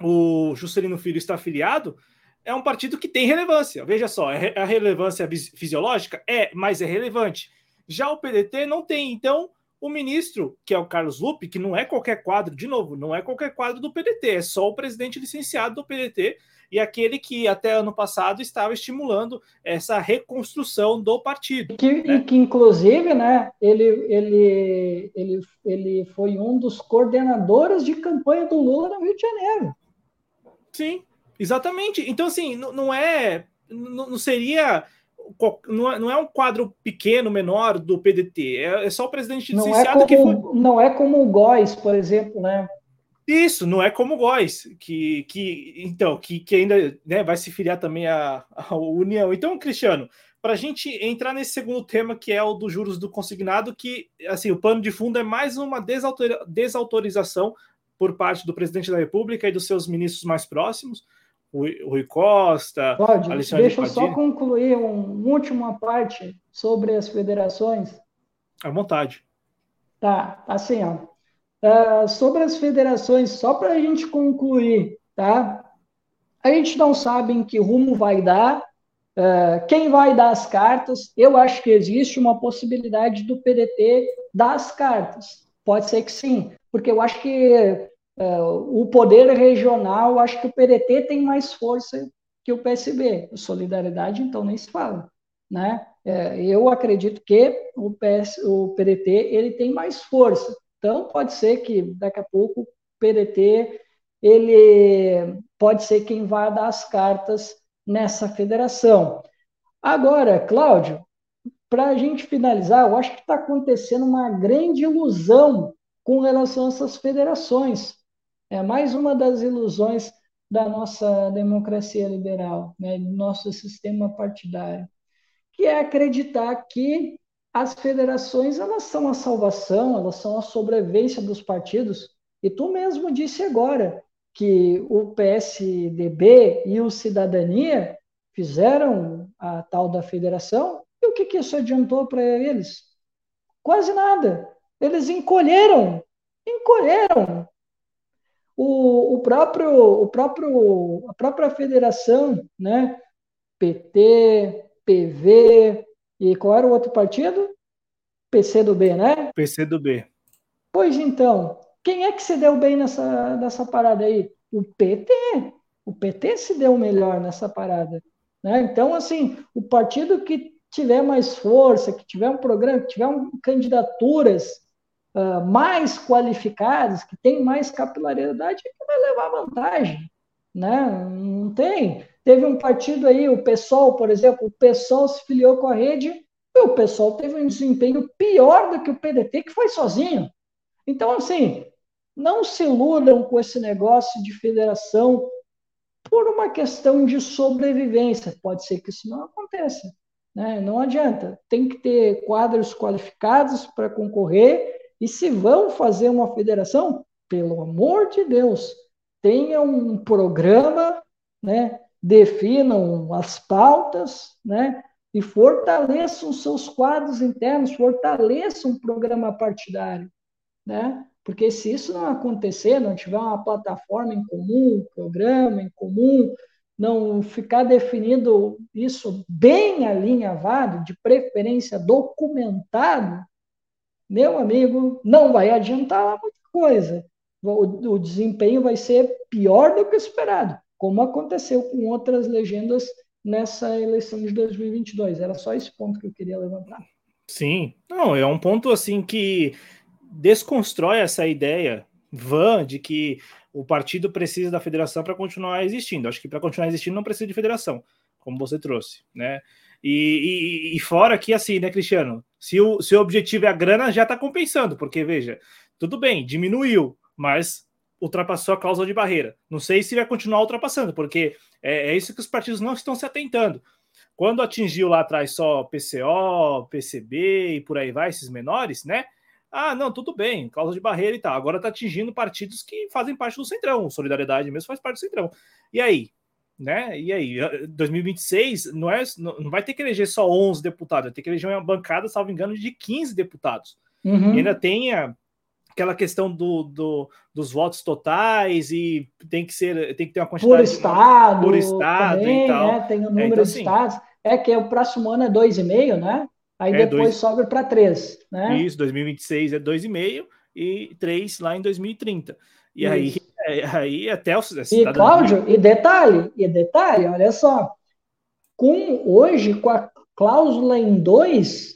o Juscelino Filho está afiliado, é um partido que tem relevância. Veja só, é a relevância fisiológica? É, mas é relevante. Já o PDT não tem. Então, o ministro, que é o Carlos Lupe, que não é qualquer quadro, de novo, não é qualquer quadro do PDT, é só o presidente licenciado do PDT, e aquele que até ano passado estava estimulando essa reconstrução do partido. Que, né? E que, inclusive, né, ele, ele, ele, ele foi um dos coordenadores de campanha do Lula no Rio de Janeiro. Sim, exatamente. Então, assim, não, não é. Não, não seria não é, não é um quadro pequeno, menor do PDT, é, é só o presidente não é como, que foi... Não é como o Góes, por exemplo, né? Isso, não é como o Góes, que, que, então, que, que ainda né, vai se filiar também à, à União. Então, Cristiano, para a gente entrar nesse segundo tema, que é o dos juros do consignado, que assim, o pano de fundo é mais uma desautorização por parte do presidente da República e dos seus ministros mais próximos, Rui Costa, Cláudio, Alexandre deixa eu só concluir uma última parte sobre as federações. À vontade. Tá, assim, ó. Uh, sobre as federações, só para a gente concluir, tá? A gente não sabe em que rumo vai dar, uh, quem vai dar as cartas. Eu acho que existe uma possibilidade do PDT dar as cartas. Pode ser que sim, porque eu acho que Uh, o poder regional, acho que o PDT tem mais força que o PSB. O Solidariedade, então, nem se fala. Né? É, eu acredito que o, PS, o PDT ele tem mais força. Então, pode ser que daqui a pouco o PDT ele pode ser quem vá dar as cartas nessa federação. Agora, Cláudio, para a gente finalizar, eu acho que está acontecendo uma grande ilusão com relação a essas federações. É mais uma das ilusões da nossa democracia liberal, né, do nosso sistema partidário, que é acreditar que as federações elas são a salvação, elas são a sobrevivência dos partidos. E tu mesmo disse agora que o PSDB e o Cidadania fizeram a tal da federação, e o que, que isso adiantou para eles? Quase nada. Eles encolheram, encolheram o, o próprio, o próprio, a própria federação, né? PT, PV e qual era o outro partido? PC do B, né? PC do B. Pois então, quem é que se deu bem nessa, nessa parada aí? O PT. O PT se deu melhor nessa parada. Né? Então, assim, o partido que tiver mais força, que tiver um programa, que tiver um, candidaturas uh, mais qualificados, que têm mais capilaridade, é que vai levar vantagem. Né? Não tem. Teve um partido aí, o PSOL, por exemplo, o PSOL se filiou com a rede, e o PSOL teve um desempenho pior do que o PDT, que foi sozinho. Então, assim, não se iludam com esse negócio de federação por uma questão de sobrevivência. Pode ser que isso não aconteça. Né? Não adianta. Tem que ter quadros qualificados para concorrer e se vão fazer uma federação, pelo amor de Deus, tenham um programa, né? Definam as pautas, né? e fortaleçam seus quadros internos, fortaleçam o programa partidário, né? Porque se isso não acontecer, não tiver uma plataforma em comum, um programa em comum, não ficar definido isso bem alinhavado, de preferência documentado, meu amigo, não vai adiantar muita coisa. O, o desempenho vai ser pior do que esperado, como aconteceu com outras legendas nessa eleição de 2022. Era só esse ponto que eu queria levantar. Sim, não, é um ponto assim que desconstrói essa ideia vã de que o partido precisa da federação para continuar existindo. Acho que para continuar existindo não precisa de federação, como você trouxe, né? E, e, e, fora que, assim, né, Cristiano? Se o, se o objetivo é a grana, já está compensando, porque, veja, tudo bem, diminuiu, mas ultrapassou a cláusula de barreira. Não sei se vai continuar ultrapassando, porque é, é isso que os partidos não estão se atentando. Quando atingiu lá atrás só PCO, PCB e por aí vai, esses menores, né? Ah, não, tudo bem, cláusula de barreira e tal. Agora está atingindo partidos que fazem parte do Centrão. Solidariedade mesmo faz parte do Centrão. E aí? né? E aí, 2026 não, é, não vai ter que eleger só 11 deputados, vai ter que eleger uma bancada, salvo engano, de 15 deputados. Uhum. E ainda tem a, aquela questão do, do, dos votos totais e tem que ser tem que ter uma quantidade por estado, por estado também, e tal. Né? Tem o um número é, então, de assim, estados. É que o próximo ano é 2,5, né? Aí é depois dois, sobe para 3, né? Isso, 2026 é 2,5 e 3 lá em 2030. E Isso. [laughs] aí É, aí até o. E, Cláudio, e detalhe, e detalhe, olha só. Com, hoje, com a cláusula em dois,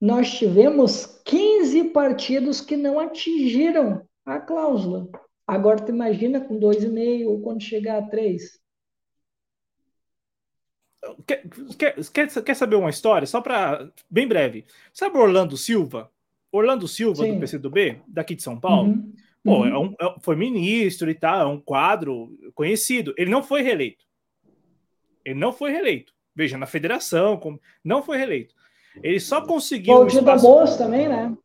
nós tivemos 15 partidos que não atingiram a cláusula. Agora tu imagina com dois e meio ou quando chegar a três. Quer, quer, quer saber uma história? Só para bem breve. Sabe Orlando Silva? Orlando Silva Sim. do PCdoB, daqui de São Paulo. Uhum. Pô, é uhum. é um, foi ministro e tal, é um quadro conhecido. Ele não foi reeleito. Ele não foi reeleito. Veja, na federação, não foi reeleito. Ele só conseguiu. O dia espaço... da Bolsa também, né?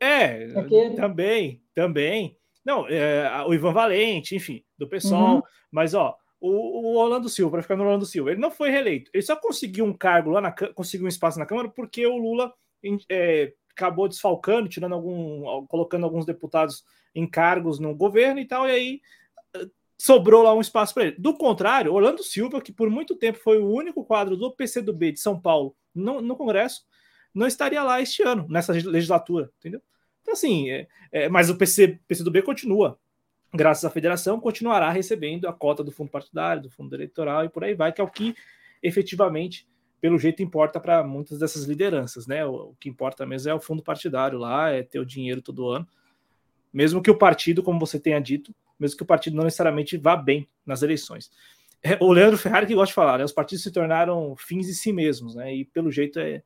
É, Aquele... também, também. Não, é, o Ivan Valente, enfim, do pessoal. Uhum. Mas, ó, o, o Orlando Silva, para ficar no Orlando Silva, ele não foi reeleito. Ele só conseguiu um cargo lá, na, conseguiu um espaço na Câmara porque o Lula é, acabou desfalcando, tirando algum, colocando alguns deputados em cargos no governo e tal, e aí eh, sobrou lá um espaço para ele. Do contrário, Orlando Silva, que por muito tempo foi o único quadro do PCdoB de São Paulo no, no Congresso, não estaria lá este ano, nessa legislatura, entendeu? Então, assim, é, é, mas o PC, PCdoB continua, graças à federação, continuará recebendo a cota do fundo partidário, do fundo eleitoral e por aí vai, que é o que efetivamente, pelo jeito, importa para muitas dessas lideranças, né? O, o, que importa mesmo é o fundo partidário lá, é ter o dinheiro todo ano, mesmo que o partido, como você tenha dito, mesmo que o partido não necessariamente vá bem nas eleições. É, o Leandro Ferrari que gosta de falar, né? Os partidos se tornaram fins em si mesmos, né? E pelo jeito é,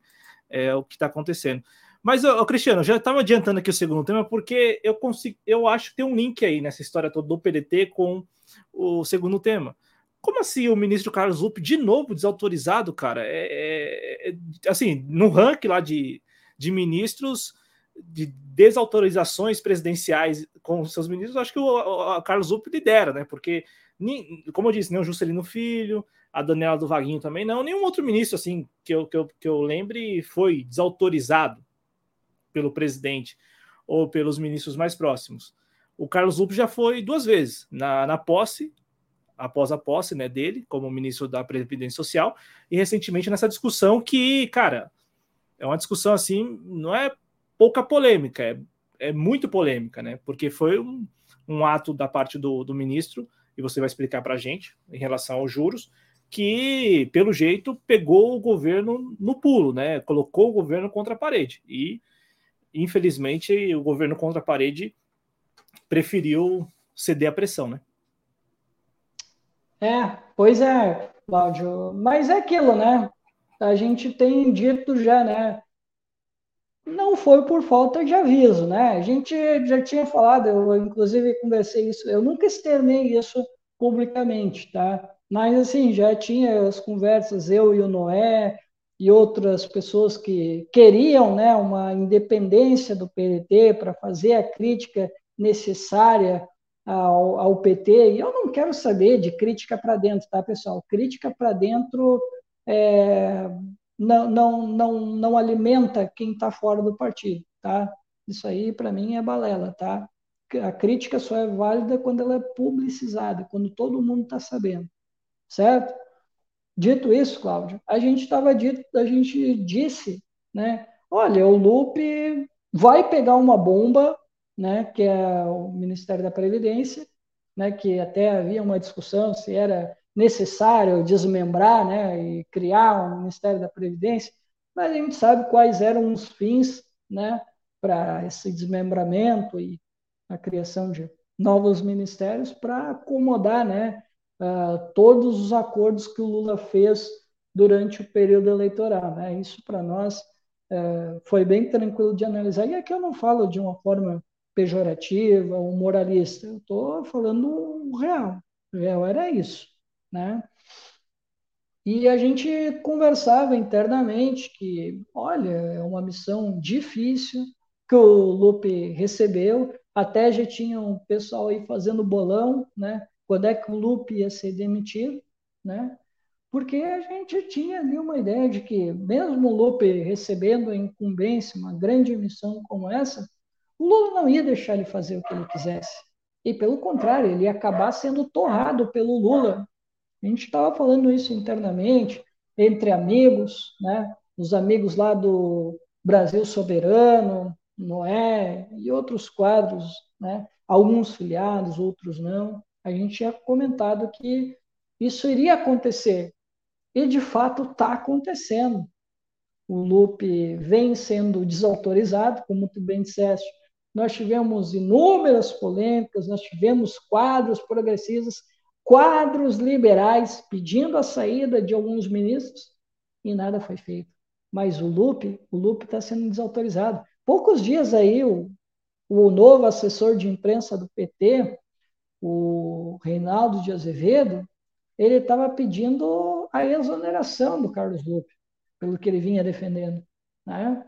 é o que está acontecendo. Mas, ô, Cristiano, já estava adiantando aqui o segundo tema, porque eu consigo, eu acho que tem um link aí nessa história toda do PDT com o segundo tema. Como assim o ministro Carlos Lupe, de novo desautorizado, cara? É, é, é, assim, no ranking lá de, de ministros, de desautorizações presidenciais com seus ministros, acho que o, o Carlos Lupe lidera, né? Porque, como eu disse, nem o Juscelino Filho, a Daniela do Vaguinho também não, nenhum outro ministro assim que eu, que eu, que eu lembre foi desautorizado pelo presidente ou pelos ministros mais próximos. O Carlos Lupe já foi duas vezes na, na posse, após a posse né, dele, como ministro da Previdência Social, e recentemente nessa discussão que, cara, é uma discussão assim, não é pouca polêmica, é, é muito polêmica, né? Porque foi um, um ato da parte do, do ministro, e você vai explicar para a gente em relação aos juros, que, pelo jeito, pegou o governo no pulo, né? Colocou o governo contra a parede. E, infelizmente, o governo contra a parede preferiu ceder à pressão, né? É, pois é, Cláudio. Mas é aquilo, né? A gente tem dito já, né? Não foi por falta de aviso, né? A gente já tinha falado, eu inclusive conversei isso, eu nunca externei isso publicamente, tá? Mas, assim, já tinha as conversas, eu e o Noé, e outras pessoas que queriam né, uma independência do PDT para fazer a crítica necessária ao, ao, PT. E eu não quero saber de crítica para dentro, tá, pessoal? Crítica para dentro é, não, não, não, não alimenta quem está fora do partido, tá? Isso aí, para mim, é balela, tá? A crítica só é válida quando ela é publicizada, quando todo mundo está sabendo certo? Dito isso, Cláudio, a gente estava dito, a gente disse, né? Olha, o Lupe vai pegar uma bomba, né? Que é o Ministério da Previdência, né? Que até havia uma discussão se era necessário desmembrar, né? E criar um Ministério da Previdência, mas a gente sabe quais eram os fins, né? Para esse desmembramento e a criação de novos ministérios para acomodar, né? Uh, todos os acordos que o Lula fez durante o período eleitoral. Né? Isso, para nós, uh, foi bem tranquilo de analisar. E aqui eu não falo de uma forma pejorativa ou moralista, eu estou falando real. O real era isso. Né? E a gente conversava internamente que, olha, é uma missão difícil que o Lupe recebeu, até já tinha um pessoal aí fazendo bolão, né? Quando é que o Lupe ia ser demitido, né? Porque a gente tinha ali uma ideia de que, mesmo o Lupe recebendo a incumbência, uma grande missão como essa, o Lula não ia deixar ele fazer o que ele quisesse. E, pelo contrário, ele ia acabar sendo torrado pelo Lula. A gente estava falando isso internamente, entre amigos, né? os amigos lá do Brasil Soberano, Noé e outros quadros, né? alguns filiados, outros não. A gente tinha comentado que isso iria acontecer. E, de fato, está acontecendo. O Lupe vem sendo desautorizado, como tu bem disseste. Nós tivemos inúmeras polêmicas, nós tivemos quadros progressistas, quadros liberais pedindo a saída de alguns ministros e nada foi feito. Mas o Lupe, o Lupe está sendo desautorizado. Poucos dias aí, o, o novo assessor de imprensa do PT, o Reinaldo de Azevedo, ele estava pedindo a exoneração do Carlos Lupe, pelo que ele vinha defendendo. Né?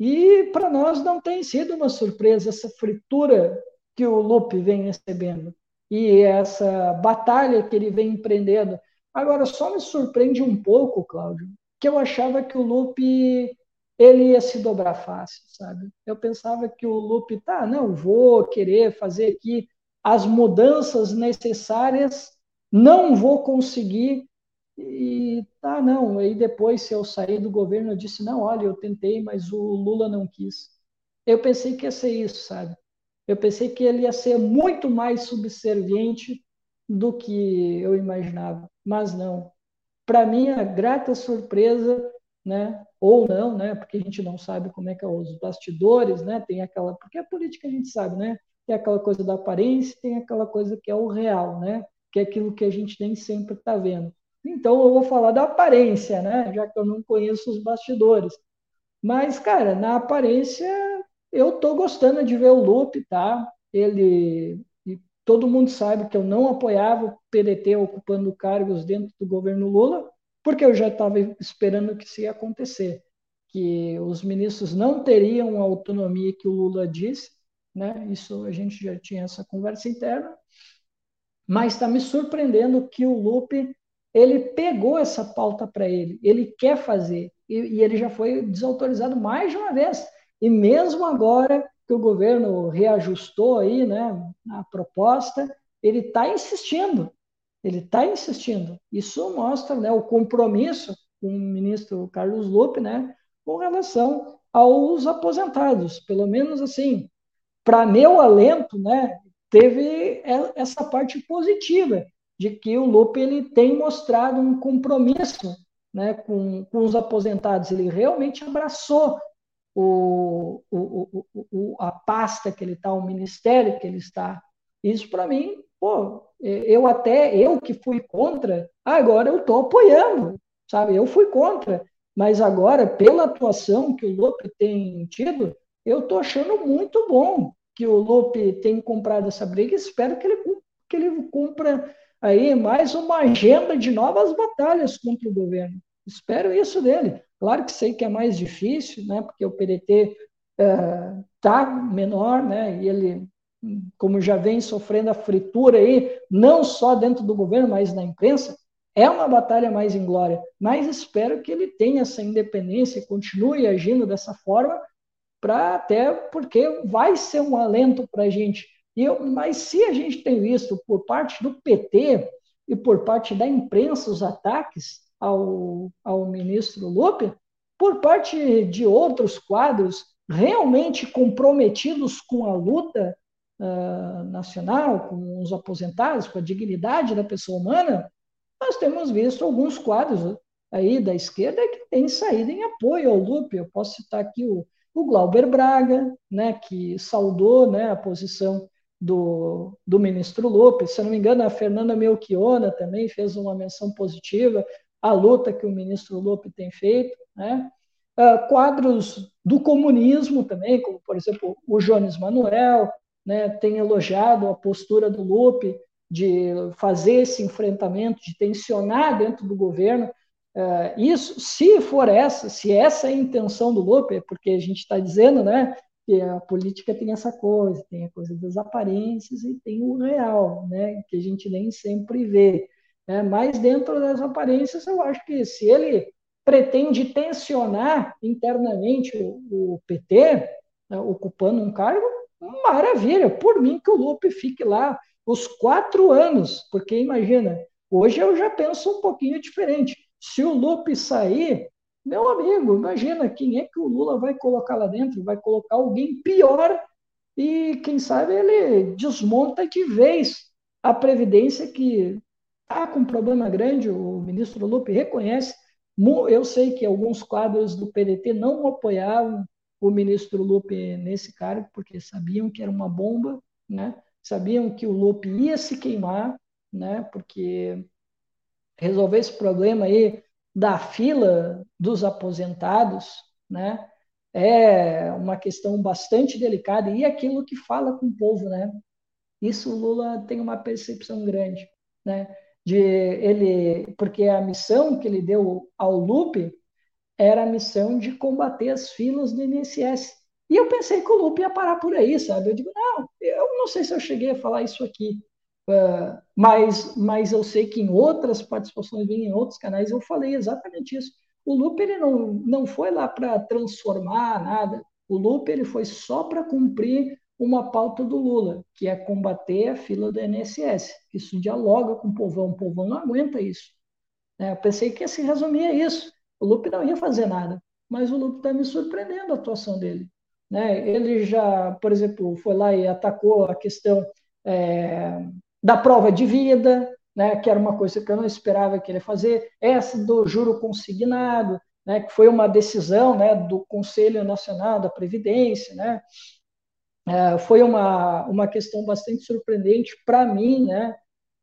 E para nós não tem sido uma surpresa essa fritura que o Lupe vem recebendo e essa batalha que ele vem empreendendo. Agora, só me surpreende um pouco, Cláudio, que eu achava que o Lupe ele ia se dobrar fácil, sabe? Eu pensava que o Lupe, tá, não, vou querer fazer aqui as mudanças necessárias não vou conseguir. E tá não. Aí depois se eu sair do governo eu disse não olha eu tentei mas o Lula não quis. Eu pensei que ia ser isso sabe? Eu pensei que ele ia ser muito mais subserviente do que eu imaginava mas não. Para minha grata surpresa né ou não né porque a gente não sabe como é que é os bastidores né tem aquela porque a política a gente sabe né tem aquela coisa da aparência tem aquela coisa que é o real né que é aquilo que a gente nem sempre está vendo. Então, eu vou falar da aparência, né? já que eu não conheço os bastidores. Mas, cara, na aparência, eu estou gostando de ver o Lupe, tá? Ele. todo mundo sabe que eu não apoiava o PDT ocupando cargos dentro do governo Lula, porque eu já estava esperando que isso ia acontecer. Que os ministros não teriam a autonomia que o Lula disse, né? Isso a gente já tinha essa conversa interna. Mas está me surpreendendo que o Lupe ele pegou essa pauta para ele, ele quer fazer e, e, ele já foi desautorizado mais de uma vez. E mesmo agora que o governo reajustou aí, né, a proposta, ele está insistindo, ele está insistindo. Isso mostra, né, o compromisso com o ministro Carlos Lupe, né, com relação aos aposentados, pelo menos assim, para meu alento, né, teve essa parte positiva de que o Lupe ele tem mostrado um compromisso né, com, com os aposentados. Ele realmente abraçou o, o, o, a pasta que ele está, o ministério que ele está. Isso para mim, pô, eu até, eu que fui contra, agora eu estou apoiando, sabe? Eu fui contra, mas agora, pela atuação que o Lupe tem tido, eu estou achando muito bom que o Lupe tem comprado essa briga, espero que ele, que ele cumpra aí mais uma agenda de novas batalhas contra o governo. Espero isso dele. Claro que sei que é mais difícil, né, porque o PDT está uh, menor, né, e ele, como já vem sofrendo a fritura aí, não só dentro do governo, mas na imprensa, é uma batalha mais inglória. Mas espero que ele tenha essa independência e continue agindo dessa forma, para até porque vai ser um alento para a gente. Eu, mas se a gente tem visto por parte do PT e por parte da imprensa os ataques ao, ao ministro Lupe, por parte de outros quadros realmente comprometidos com a luta uh, nacional, com os aposentados, com a dignidade da pessoa humana, nós temos visto alguns quadros aí da esquerda que têm saído em apoio ao Lupe. Eu posso citar aqui o o Glauber Braga, né, que saudou né, a posição do, do ministro Lopes. Se não me engano, a Fernanda Melchiona também fez uma menção positiva à luta que o ministro Lopes tem feito. Né? Uh, quadros do comunismo também, como, por exemplo, o Jones Manuel, né, tem elogiado a postura do Lupe de fazer esse enfrentamento, de tensionar dentro do governo isso, se for essa, se essa é a intenção do Lupe, porque a gente está dizendo, né, que a política tem essa coisa, tem a coisa das aparências e tem o real, né, que a gente nem sempre vê. Né? Mas dentro das aparências, eu acho que se ele pretende tensionar internamente o, o PT, né, ocupando um cargo, maravilha, por mim que o Lupe fique lá os quatro anos, porque imagina, hoje eu já penso um pouquinho diferente se o Lupe sair, meu amigo, imagina quem é que o Lula vai colocar lá dentro? Vai colocar alguém pior e, quem sabe, ele desmonta de vez a Previdência que está com um problema grande, o ministro Lupe reconhece. Eu sei que alguns quadros do PDT não apoiavam o ministro Lupe nesse cargo, porque sabiam que era uma bomba, né? sabiam que o Lupe ia se queimar, né? porque resolver esse problema aí da fila dos aposentados, né? É uma questão bastante delicada e aquilo que fala com o povo, né? Isso o Lula tem uma percepção grande, né? De ele, porque a missão que ele deu ao Lupe era a missão de combater as filas do INSS. E eu pensei que o Lupe ia parar por aí, sabe? Eu digo, não, eu não sei se eu cheguei a falar isso aqui, uh, mas, mas eu sei que em outras participações, em outros canais, eu falei exatamente isso. O Lupe ele não, não foi lá para transformar nada. O Lupe ele foi só para cumprir uma pauta do Lula, que é combater a fila do INSS. Isso dialoga com o povão, o povão não aguenta isso. Né? Eu pensei que se resumia isso. O Lupe não ia fazer nada, mas o Lupe está me surpreendendo a atuação dele. Né? Ele já, por exemplo, foi lá e atacou a questão é, da prova de vida, né? que era uma coisa que eu não esperava que ele fazer, essa do juro consignado, né? que foi uma decisão né, do Conselho Nacional da Previdência, né? É, foi uma, uma questão bastante surpreendente para mim, né?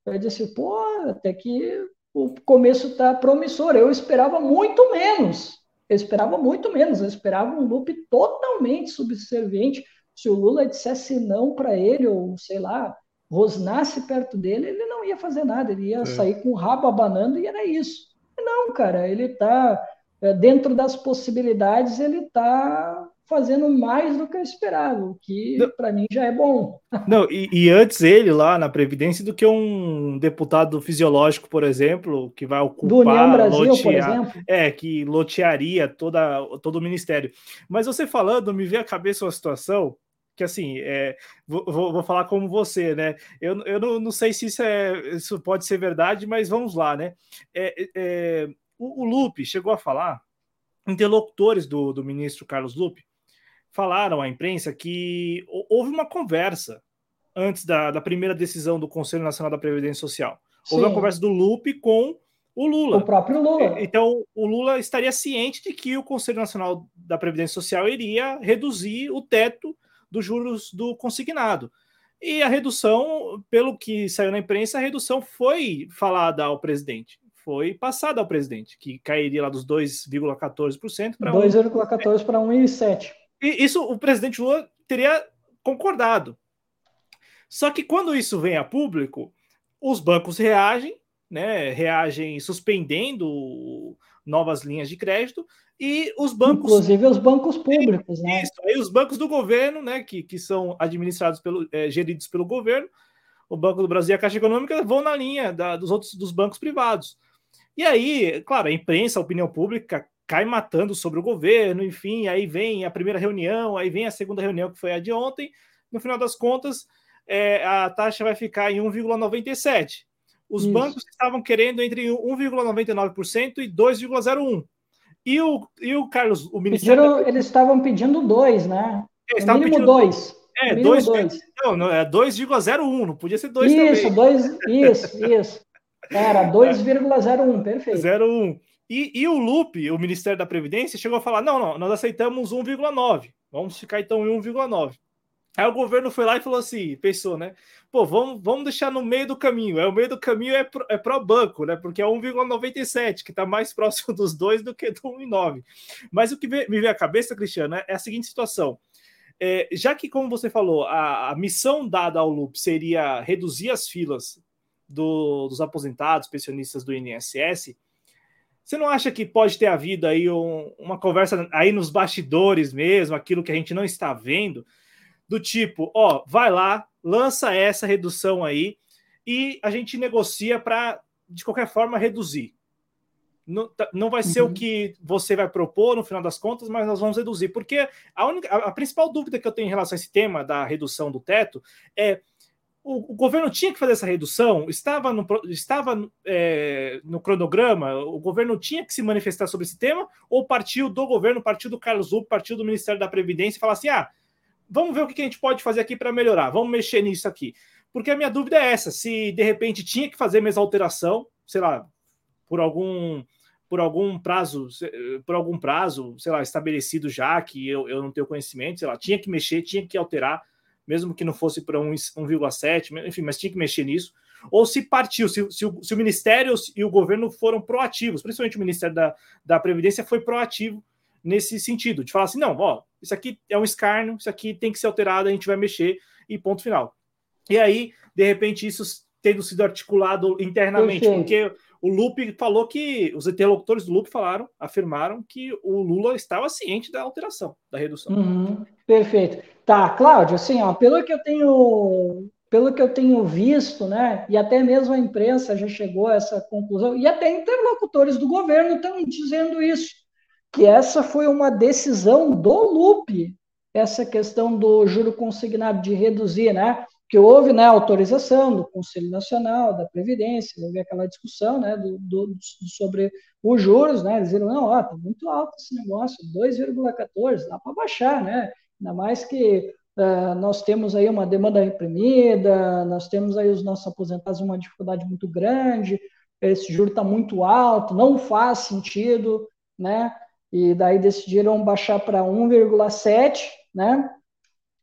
Eu disse, pô, até que o começo está promissor. Eu esperava muito menos. Eu esperava muito menos. Eu esperava um loop totalmente subserviente. Se o Lula dissesse não para ele, ou sei lá, rosnasse perto dele, ele não ia fazer nada. Ele ia é. sair com o rabo abanando e era isso. Não, cara, ele está é, dentro das possibilidades, ele está fazendo mais do que eu esperava, o que para mim já é bom. Não, e, e, antes ele lá na Previdência do que um deputado fisiológico, por exemplo, que vai ocupar. Do União Brasil, lotear, por exemplo. É, que lotearia toda, todo o ministério. Mas você falando, me veio à cabeça uma situação que assim, é, vou, vou, falar como você, né? Eu, eu não, não sei se isso, é, isso pode ser verdade, mas vamos lá, né? É, é, o, o Lupe chegou a falar, interlocutores do, do ministro Carlos Lupe, falaram à imprensa que houve uma conversa antes da, da primeira decisão do Conselho Nacional da Previdência Social. Houve Sim. uma conversa do Lupe com o Lula. O próprio Lula. Então, o Lula estaria ciente de que o Conselho Nacional da Previdência Social iria reduzir o teto dos juros do consignado. E a redução, pelo que saiu na imprensa, a redução foi falada ao presidente. Foi passada ao presidente, que cairia lá dos 2,14% para 2,14 para 1,7%. E isso o presidente Lula teria concordado. Só que quando isso vem a público, os bancos reagem, né? Reagem suspendendo novas linhas de crédito e os bancos. Inclusive os bancos públicos, né? Isso, aí os bancos do governo, né? Que, que são administrados pelo, é, geridos pelo governo, o Banco do Brasil e a Caixa Econômica vão na linha da, dos outros dos bancos privados. E aí, claro, a imprensa, a opinião pública cai matando sobre o governo, enfim, aí vem a primeira reunião, aí vem a segunda reunião, que foi a de ontem. No final das contas, é, a taxa vai ficar em 1,97. Os Isso. bancos estavam querendo entre 1,99% e 2,01%. E o, e o Carlos, o Ministério. Pediram, eles estavam pedindo 2, né? Eles estavam mínimo 2. É, 2, não, não, é 2,01, não podia ser 2 isso, também. Dois, isso, isso. Era 2,01, perfeito. 0,1. E, e o Lupe, o Ministério da Previdência, chegou a falar: não, não, nós aceitamos 1,9. Vamos ficar então em 1,9. Aí o governo foi lá e falou assim: pensou, né? Pô, vamos, vamos deixar no meio do caminho. É, o meio do caminho é pro, é pro banco, né? Porque é 1,97, que está mais [laughs] próximo dos dois do que do 1,9. Mas o que me veio à cabeça, Cristiano, é a seguinte situação. É, já que, como você falou, a, a missão dada ao Lupe seria reduzir as filas do, dos aposentados, pensionistas do INSS, você não acha que pode ter havido aí um, uma conversa aí nos bastidores mesmo, aquilo que a gente não está vendo, do tipo, ó, vai lá, lança essa redução aí e a gente negocia para, de qualquer forma, reduzir. Não, tá, não vai ser uhum. o que você vai propor no final das contas, mas nós vamos reduzir. Porque a, única, a, a principal dúvida que eu tenho em relação a esse tema da redução do teto é o, governo tinha que fazer essa redução, estava no, estava, é, no cronograma, o governo tinha que se manifestar sobre esse tema, ou partiu do governo, partiu do Carlos Lupe, partiu do Ministério da Previdência e falar assim: ah, vamos ver o que a gente pode fazer aqui para melhorar, vamos mexer nisso aqui. porque a minha dúvida é essa: se de repente tinha que fazer mesmo alteração, sei lá, por algum por algum prazo, por algum prazo, sei lá, estabelecido já, que eu, eu não tenho conhecimento, sei lá, tinha que mexer, tinha que alterar, mesmo que não fosse para 1,7, enfim, mas tinha que mexer nisso. Ou se partiu, se, se, o, se o Ministério e o governo foram proativos, principalmente o Ministério da, da Previdência foi proativo nesse sentido, de falar assim, não, ó, isso aqui é um escárnio, isso aqui tem que ser alterado, a gente vai mexer e ponto final. E aí, de repente, isso tendo sido articulado internamente, porque o Lupe falou que os interlocutores do Lupe falaram, afirmaram que o Lula estava ciente da alteração, da redução. Uhum, perfeito. Tá, Cláudio, assim, ó, pelo que eu tenho pelo que eu tenho visto, né, e até mesmo a imprensa já chegou a essa conclusão, e até interlocutores do governo estão dizendo isso, que essa foi uma decisão do Lupe, essa questão do juro consignado de reduzir, né, que houve né, autorização do Conselho Nacional da Previdência, houve aquela discussão né, do, do, sobre os juros, né, viram, não, ó, tá muito alto esse negócio, 2,14, dá para baixar, né, ainda mais que Uh, nós temos aí uma demanda reprimida, nós temos aí os nossos aposentados uma dificuldade muito grande, esse juro está muito alto, não faz sentido, né? E daí decidiram baixar para 1,7, né?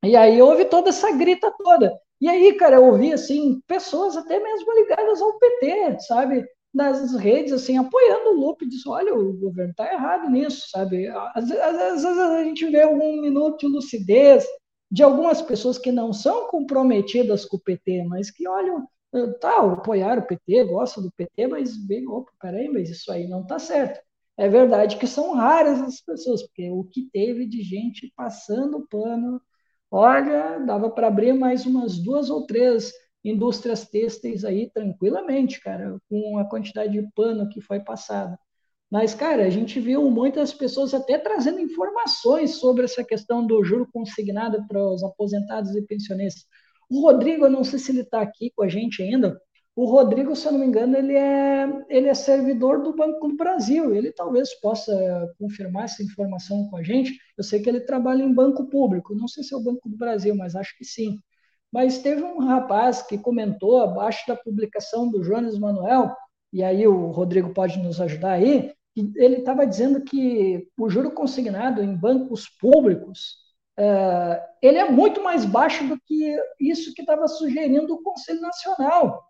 E aí houve toda essa grita toda. E aí, cara, eu ouvi assim pessoas até mesmo ligadas ao PT, sabe? Nas redes, assim, apoiando o Lupe, diz, olha, o governo está errado nisso, sabe? Às vezes a gente vê algum minuto de lucidez, de algumas pessoas que não são comprometidas com o PT, mas que olham, ah, tá, apoiaram o PT, gostam do PT, mas bem, opa, peraí, mas isso aí não está certo. É verdade que são raras as pessoas, porque o que teve de gente passando pano, olha, dava para abrir mais umas duas ou três indústrias têxteis aí tranquilamente, cara, com a quantidade de pano que foi passada. Mas, cara, a gente viu muitas pessoas até trazendo informações sobre essa questão do juro consignado para os aposentados e pensionistas. O Rodrigo, eu não sei se ele está aqui com a gente ainda. O Rodrigo, se eu não me engano, ele é, ele é servidor do Banco do Brasil. Ele talvez possa confirmar essa informação com a gente. Eu sei que ele trabalha em banco público. Não sei se é o Banco do Brasil, mas acho que sim. Mas teve um rapaz que comentou abaixo da publicação do Jones Manuel, e aí o Rodrigo pode nos ajudar aí, ele estava dizendo que o juro consignado em bancos públicos é, ele é muito mais baixo do que isso que estava sugerindo o Conselho Nacional.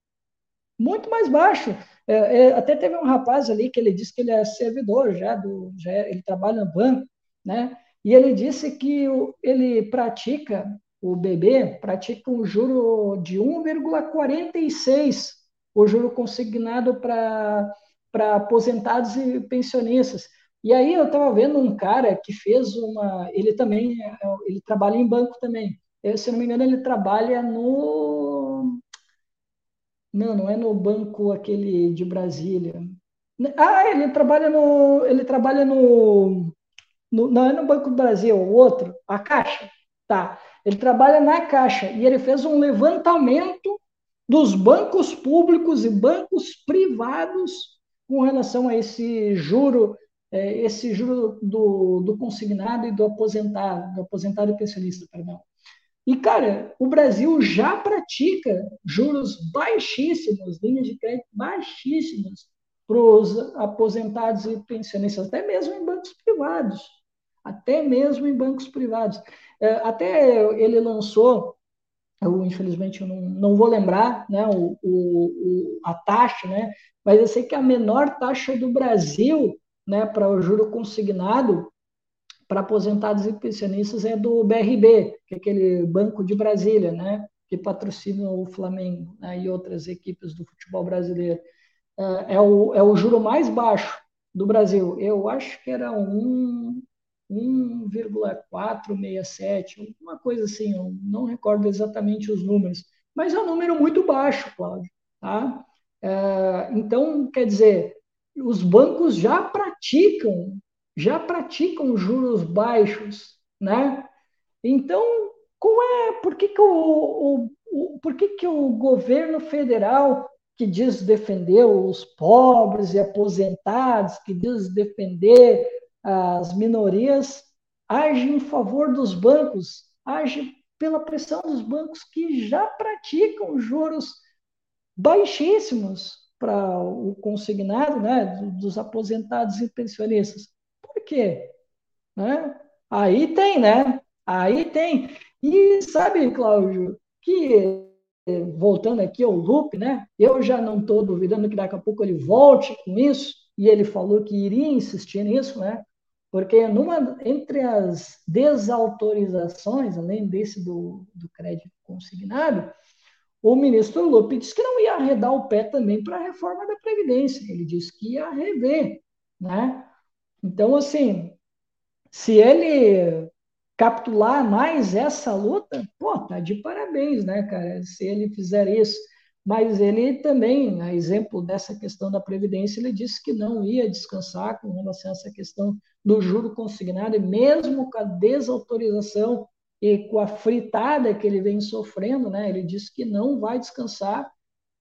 Muito mais baixo. É, é, até teve um rapaz ali que ele disse que ele é servidor já, do, já é, ele trabalha no banco, né? E ele disse que o, ele pratica, o bebê pratica um juro de 1,46, o juro consignado para aposentados e pensionistas. E aí eu estava vendo um cara que fez uma, ele também, ele trabalha em banco também. Eu, se não me engano, ele trabalha no, não, não é no banco aquele de Brasília. Ah, ele trabalha no, ele trabalha no, no não é no Banco do Brasil, o outro, a Caixa, tá? Ele trabalha na Caixa e ele fez um levantamento dos bancos públicos e bancos privados com relação a esse juro, é, esse juro do, do consignado e do aposentado, do aposentado e pensionista, perdão. E, cara, o Brasil já pratica juros baixíssimos, linhas de crédito baixíssimas para os aposentados e pensionistas, até mesmo em bancos privados. Até mesmo em bancos privados. É, até ele lançou, eu infelizmente eu não, não vou lembrar né, o, o, a taxa, né, mas eu sei que a menor taxa do Brasil né, para o juro consignado para aposentados e pensionistas é do BRB, que é aquele banco de Brasília, né, que patrocina o Flamengo né, e outras equipes do futebol brasileiro. É, é, o, é o juro mais baixo do Brasil. Eu acho que era um 1,467, uma coisa assim, eu não recordo exatamente os números, mas é um número muito baixo, Cláudio. Tá? É, então, quer dizer, os bancos já praticam, já praticam juros baixos, né? Então, qual é, por que, que, o, o, o, por que, que o governo federal, que diz defender os pobres e aposentados, que diz defender as minorias, age em favor dos bancos, age pela pressão dos bancos que já praticam juros baixíssimos para o consignado, né, dos aposentados e pensionistas. Quê? Né? Aí tem, né? Aí tem. E sabe, Cláudio, que voltando aqui ao loop, né? Eu já não estou duvidando que daqui a pouco ele volte com isso, e ele falou que iria insistir nisso, né? Porque numa, entre as desautorizações, além desse do, do crédito consignado, o ministro Lupe disse que não ia arredar o pé também para a reforma da Previdência. Ele disse que ia rever, né? Então, assim, se ele capitular mais essa luta, pô, tá de parabéns, né, cara? Se ele fizer isso. Mas ele também, a exemplo dessa questão da Previdência, ele disse que não ia descansar com relação a essa questão do juro consignado, e mesmo com a desautorização e com a fritada que ele vem sofrendo, né, ele disse que não vai descansar.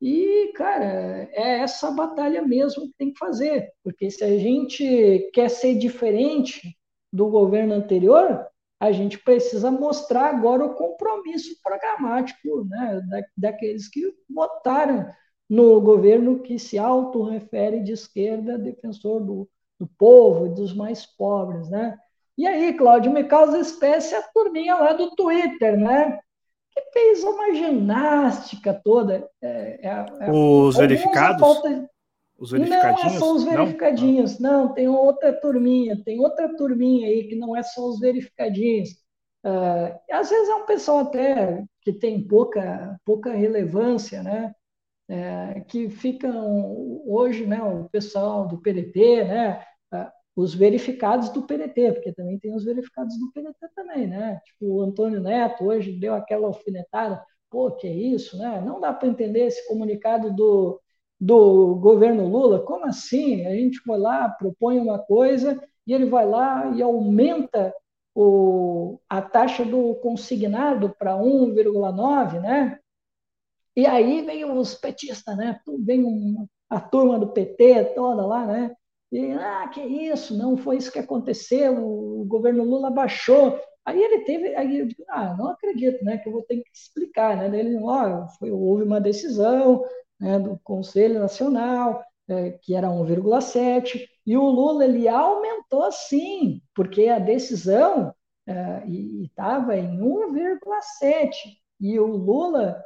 E, cara, é essa batalha mesmo que tem que fazer, porque se a gente quer ser diferente do governo anterior, a gente precisa mostrar agora o compromisso programático né, da, daqueles que votaram no governo que se autorrefere de esquerda, defensor do, do povo e dos mais pobres. Né? E aí, Cláudio, me causa espécie a turminha lá do Twitter, né? Fez uma ginástica toda. É, é, é Os verificados? Falta, os verificadinhos? Não é só os verificadinhos, não? não, tem outra turminha, tem outra turminha aí que não é só os verificadinhos. Uh, às vezes é um pessoal até que tem pouca, pouca relevância, né? É, que ficam hoje, né, o pessoal do PDT, né, os verificados do PDT, porque também tem os verificados do PDT também, né? Tipo, o Antônio Neto hoje deu aquela alfinetada, pô, que é isso, né? Não dá para entender esse comunicado do, do governo Lula? Como assim? A gente vai lá, propõe uma coisa e ele vai lá e aumenta o, a taxa do consignado para 1,9, né? E aí vem os petistas, né? Vem um, a turma do PT toda lá, né? E, ah, que isso, não foi isso que aconteceu, o governo Lula baixou. Aí ele teve, aí eu digo, ah, não acredito, né, que eu vou ter que explicar, né? Ele, ó, foi, houve uma decisão, né, do Conselho Nacional, é, que era 1,7, e o Lula ele aumentou sim, porque a decisão é, estava em 1,7, e o Lula,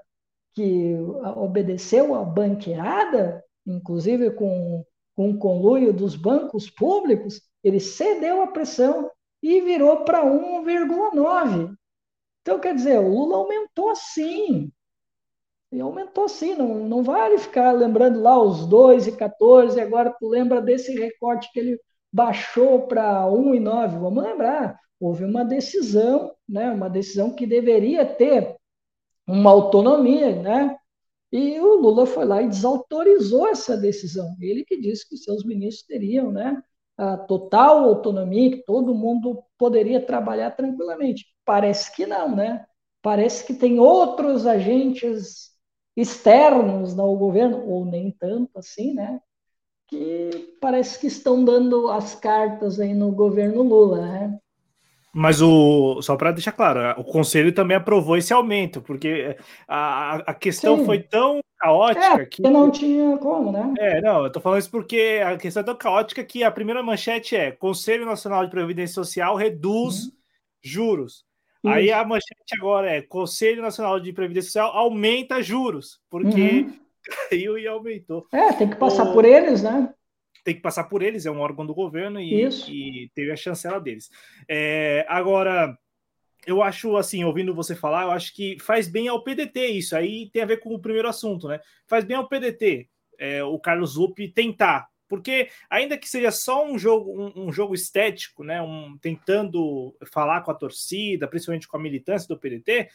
que obedeceu a banqueirada, inclusive com, com o conluio dos bancos públicos, ele cedeu a pressão e virou para 1,9. Então, quer dizer, o Lula aumentou sim, e aumentou sim, não, não vale ficar lembrando lá os 2 e 14, agora tu lembra desse recorte que ele baixou para 1 e 9. Vamos lembrar, houve uma decisão, né, uma decisão que deveria ter uma autonomia, né? E o Lula foi lá e desautorizou essa decisão. Ele que disse que seus ministros teriam, né, a total autonomia, que todo mundo poderia trabalhar tranquilamente. Parece que não, né? Parece que tem outros agentes externos ao governo, ou nem tanto assim, né? Que parece que estão dando as cartas aí no governo Lula, né? Mas o só para deixar claro, o conselho também aprovou esse aumento, porque a, a questão Sim. foi tão caótica é, que não tinha como, né? É, não, eu tô falando isso porque a questão é tão caótica que a primeira manchete é: Conselho Nacional de Previdência Social reduz uhum. juros. Aí a manchete agora é: Conselho Nacional de Previdência Social aumenta juros, porque uhum. [laughs] caiu e aumentou. É, tem que passar o... por eles, né? Tem que passar por eles, é um órgão do governo e, e teve a chancela deles. É, agora, eu acho assim, ouvindo você falar, eu acho que faz bem ao PDT isso. Aí tem a ver com o primeiro assunto, né? Faz bem ao PDT, é, o Carlos Lupe tentar porque ainda que seja só um jogo, um, um, jogo estético, né, um, tentando falar com a torcida, principalmente com a militância do PDT,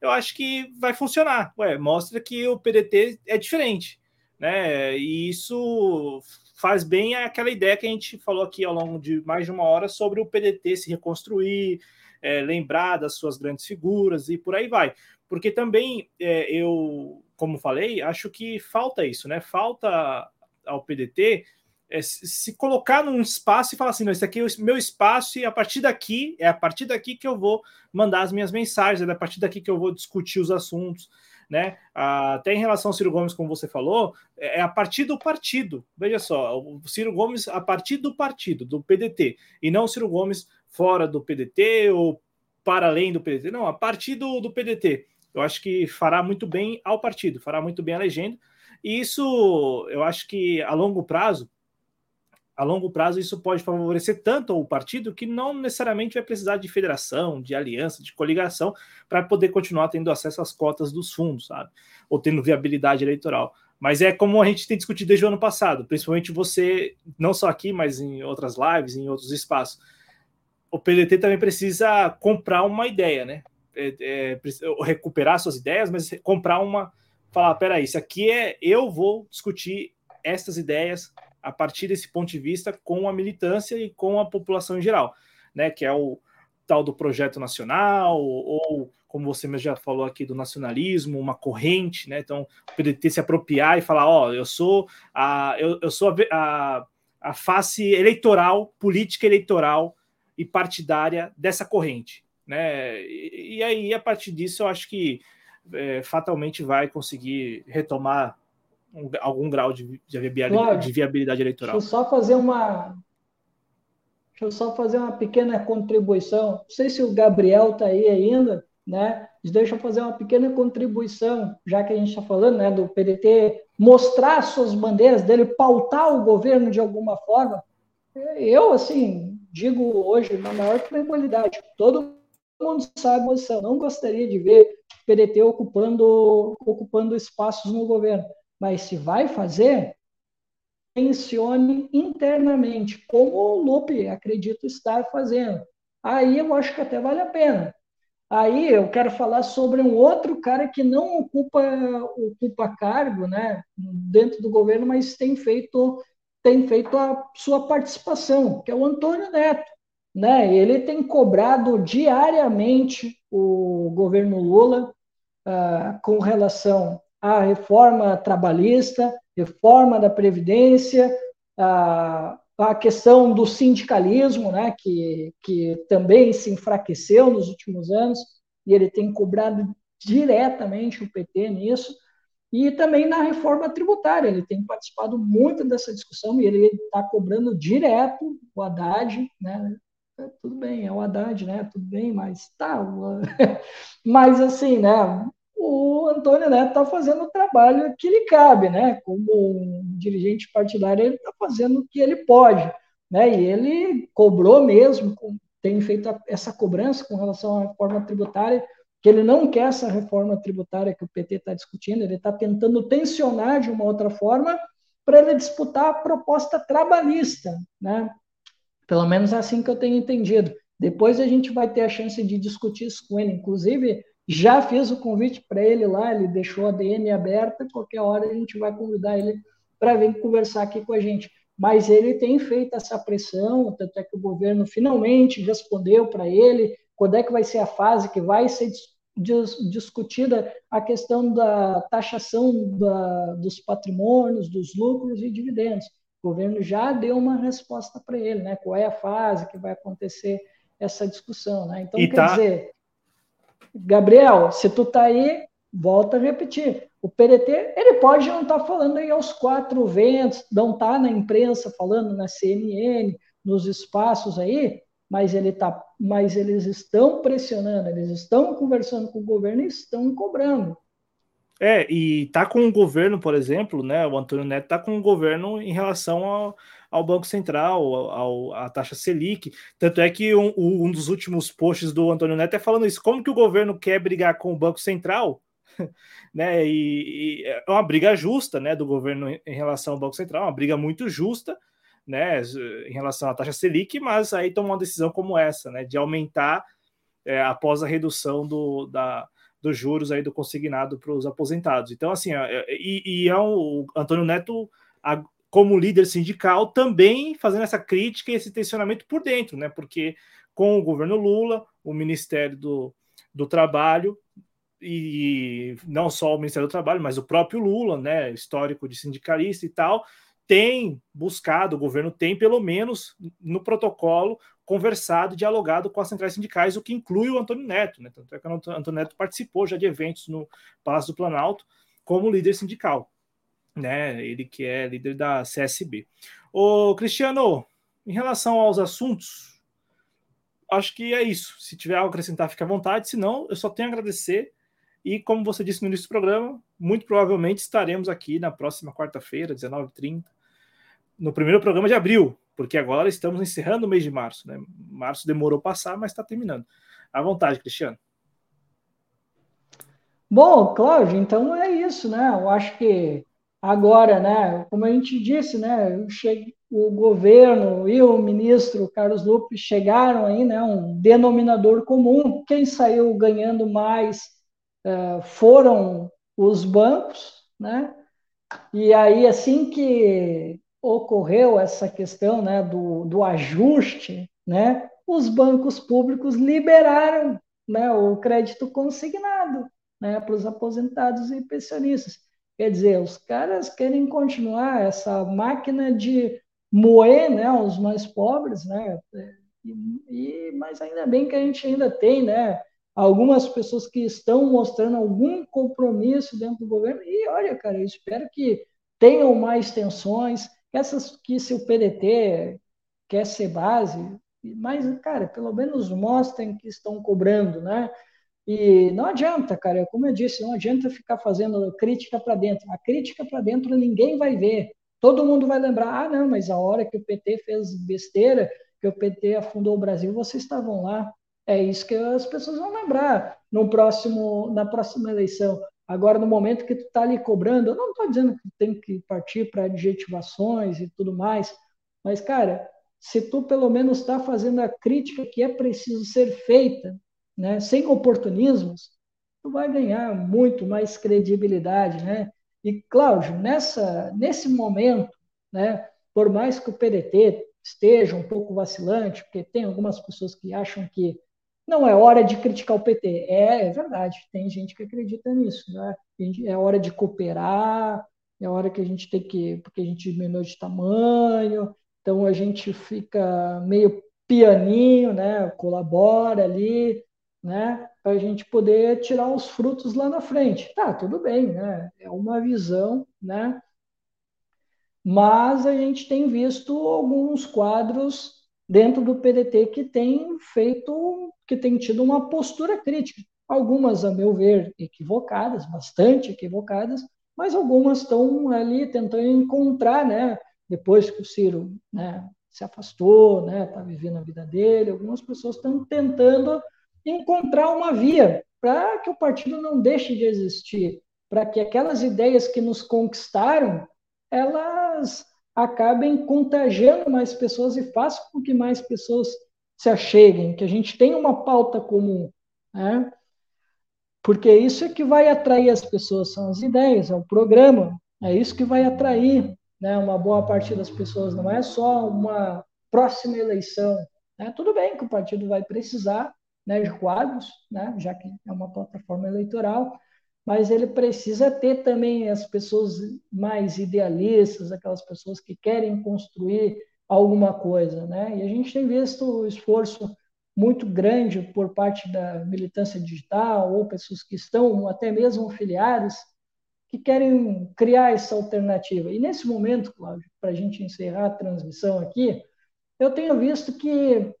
eu acho que vai funcionar. Ué, mostra que o PDT é diferente, né? E isso faz bem aquela ideia que a gente falou aqui ao longo de mais de uma hora sobre o PDT se reconstruir, é, lembrar das suas grandes figuras e por aí vai. Porque também é, eu, como falei, acho que falta isso, né? Falta ao PDT é, se colocar num espaço e falar assim, não, esse aqui é o meu espaço e a partir daqui, é a partir daqui que eu vou mandar as minhas mensagens, é a partir daqui que eu vou discutir os assuntos, né? Até em relação ao Ciro Gomes, como você falou, é, é a partir do partido. Veja só, o Ciro Gomes a partir do partido, do PDT, e não o Ciro Gomes fora do PDT ou para além do PDT, não, a partir do, do PDT. Eu acho que fará muito bem ao partido, fará muito bem a legenda, e isso eu acho que a longo prazo a longo prazo isso pode favorecer tanto o partido que não necessariamente vai precisar de federação, de aliança, de coligação para poder continuar tendo acesso às cotas dos fundos, sabe? Ou tendo viabilidade eleitoral. Mas é como a gente tem discutido desde o ano passado, principalmente você, não só aqui, mas em outras lives, em outros espaços. O PDT também precisa comprar uma ideia, né? É, é, recuperar suas ideias, mas comprar uma. Falar, peraí, isso aqui é. Eu vou discutir estas ideias a partir desse ponto de vista com a militância e com a população em geral, né? Que é o tal do projeto nacional, ou, como você mesmo já falou aqui, do nacionalismo, uma corrente, né? Então, o PDT se apropriar e falar, ó, oh, eu sou a, eu, eu sou a, a, a face eleitoral, política eleitoral e partidária dessa corrente, né? E, e aí, a partir disso, eu acho que é, fatalmente vai conseguir retomar um, algum grau de, de, viabilidade, claro. de viabilidade eleitoral. Deixa eu só fazer uma. Deixa eu só fazer uma pequena contribuição. Não sei se o Gabriel está aí ainda, né? Deixa eu fazer uma pequena contribuição, já que a gente está falando né, do PDT mostrar suas bandeiras dele, pautar o governo de alguma forma. Eu, assim, digo hoje, na maior tranquilidade, todo mundo sabe a posição. Não gostaria de ver o PDT ocupando, ocupando espaços no governo. Mas se vai fazer, mencione internamente, como o Lupe acredito estar fazendo. Aí eu acho que até vale a pena. Aí eu quero falar sobre um outro cara que não ocupa ocupa cargo, né, dentro do governo, mas tem feito tem feito a sua participação, que é o Antônio Neto, né? Ele tem cobrado diariamente o governo Lula uh, com relação a reforma trabalhista, reforma da Previdência, a, a questão do sindicalismo, né, que, que também se enfraqueceu nos últimos anos, e ele tem cobrado diretamente o PT nisso, e também na reforma tributária, ele tem participado muito dessa discussão e ele está cobrando direto o Haddad, né? Tudo bem, é o Haddad, né? Tudo bem, mas tá. [laughs] mas assim, né? O Antônio Neto está fazendo o trabalho que lhe cabe, né? Como um dirigente partidário, ele está fazendo o que ele pode, né? E ele cobrou mesmo, tem feito essa cobrança com relação à reforma tributária, que ele não quer essa reforma tributária que o PT está discutindo, ele está tentando tensionar de uma outra forma para ele disputar a proposta trabalhista, né? Pelo menos é assim que eu tenho entendido. Depois a gente vai ter a chance de discutir isso com ele, inclusive já fiz o convite para ele lá, ele deixou a DM aberta, qualquer hora a gente vai convidar ele para vir conversar aqui com a gente. Mas ele tem feito essa pressão, tanto é que o governo finalmente respondeu para ele quando é que vai ser a fase que vai ser discutida a questão da taxação da, dos patrimônios, dos lucros e dividendos. O governo já deu uma resposta para ele, né? Qual é a fase que vai acontecer essa discussão, né? Então, e quer tá... dizer, Gabriel, se tu tá aí, volta a repetir. O PDT, ele pode não estar tá falando aí aos quatro ventos, não tá na imprensa falando na CNN, nos espaços aí, mas ele tá, mas eles estão pressionando, eles estão conversando com o governo e estão cobrando. É, e tá com o governo, por exemplo, né? O Antônio Neto tá com o governo em relação ao, ao Banco Central, ao, à taxa Selic. Tanto é que um, um, dos últimos posts do Antônio Neto é falando isso: como que o governo quer brigar com o Banco Central? [laughs] né? E, e, é uma briga justa, né, do governo em relação ao Banco Central, uma briga muito justa, né, em relação à taxa Selic, mas aí toma uma decisão como essa, né, de aumentar é, após a redução do, da, dos juros aí do consignado para os aposentados. Então, assim, é, e, e é um, o Antônio Neto como líder sindical, também fazendo essa crítica e esse tensionamento por dentro, né? Porque com o governo Lula, o Ministério do, do Trabalho, e não só o Ministério do Trabalho, mas o próprio Lula, né? Histórico de sindicalista e tal, tem buscado, o governo tem, pelo menos no protocolo, conversado, dialogado com as centrais sindicais, o que inclui o Antônio Neto. Né? Tanto é que o Antônio Neto participou já de eventos no Palácio do Planalto como líder sindical, né? ele que é líder da CSB. Ô, Cristiano, em relação aos assuntos, acho que é isso. Se tiver algo a acrescentar, fique à vontade. Se não, eu só tenho a agradecer. E como você disse no início do programa, muito provavelmente estaremos aqui na próxima quarta-feira, 19h30, no primeiro programa de abril, porque agora estamos encerrando o mês de março. Né? Março demorou passar, mas está terminando. À vontade, Cristiano. Bom, Cláudio, então é isso, né? Eu acho que agora, né, como a gente disse, né, o governo e o ministro Carlos Lupe chegaram aí, né, um denominador comum. Quem saiu ganhando mais uh, foram os bancos, né? E aí, assim que ocorreu essa questão né, do, do ajuste, né, os bancos públicos liberaram né, o crédito consignado né, para os aposentados e pensionistas. Quer dizer, os caras querem continuar essa máquina de moer né, os mais pobres, né? E, e, mas ainda bem que a gente ainda tem né, algumas pessoas que estão mostrando algum compromisso dentro do governo. E olha, cara, eu espero que tenham mais tensões, essas que se o PDT quer ser base, mas, cara, pelo menos mostrem que estão cobrando, né? E não adianta, cara, como eu disse, não adianta ficar fazendo crítica para dentro. A crítica para dentro ninguém vai ver. Todo mundo vai lembrar, ah, não, mas a hora que o PT fez besteira, que o PT afundou o Brasil, vocês estavam lá. É isso que as pessoas vão lembrar no próximo, na próxima eleição. Agora, no momento que tu está ali cobrando, eu não estou dizendo que tem que partir para adjetivações e tudo mais, mas, cara, se tu pelo menos está fazendo a crítica que é preciso ser feita, né, sem oportunismos, tu vai ganhar muito mais credibilidade, né? E, Cláudio, nessa, nesse momento, né, por mais que o PDT esteja um pouco vacilante, porque tem algumas pessoas que acham que não é hora de criticar o PT. É, é verdade, tem gente que acredita nisso. Né? É hora de cooperar, é hora que a gente tem que. porque a gente diminuiu de tamanho, então a gente fica meio pianinho, né? colabora ali, né? para a gente poder tirar os frutos lá na frente. Tá, tudo bem, né? é uma visão, né? mas a gente tem visto alguns quadros dentro do PDT que tem feito, que tem tido uma postura crítica. Algumas, a meu ver, equivocadas, bastante equivocadas, mas algumas estão ali tentando encontrar, né? Depois que o Ciro né, se afastou, né, está vivendo a vida dele, algumas pessoas estão tentando encontrar uma via para que o partido não deixe de existir, para que aquelas ideias que nos conquistaram, elas acabem contagiando mais pessoas e façam com que mais pessoas se acheguem, que a gente tenha uma pauta comum, né? Porque isso é que vai atrair as pessoas, são as ideias, é o programa, é isso que vai atrair né, uma boa parte das pessoas, não é só uma próxima eleição. Né? Tudo bem que o partido vai precisar né, quadros, né, já que é uma plataforma eleitoral, mas ele precisa ter também as pessoas mais idealistas, aquelas pessoas que querem construir alguma coisa, né? E a gente tem visto o esforço muito grande por parte da militância digital ou pessoas que estão até mesmo filiadas que querem criar essa alternativa. E nesse momento, Cláudio, para a gente encerrar a transmissão aqui, eu tenho visto que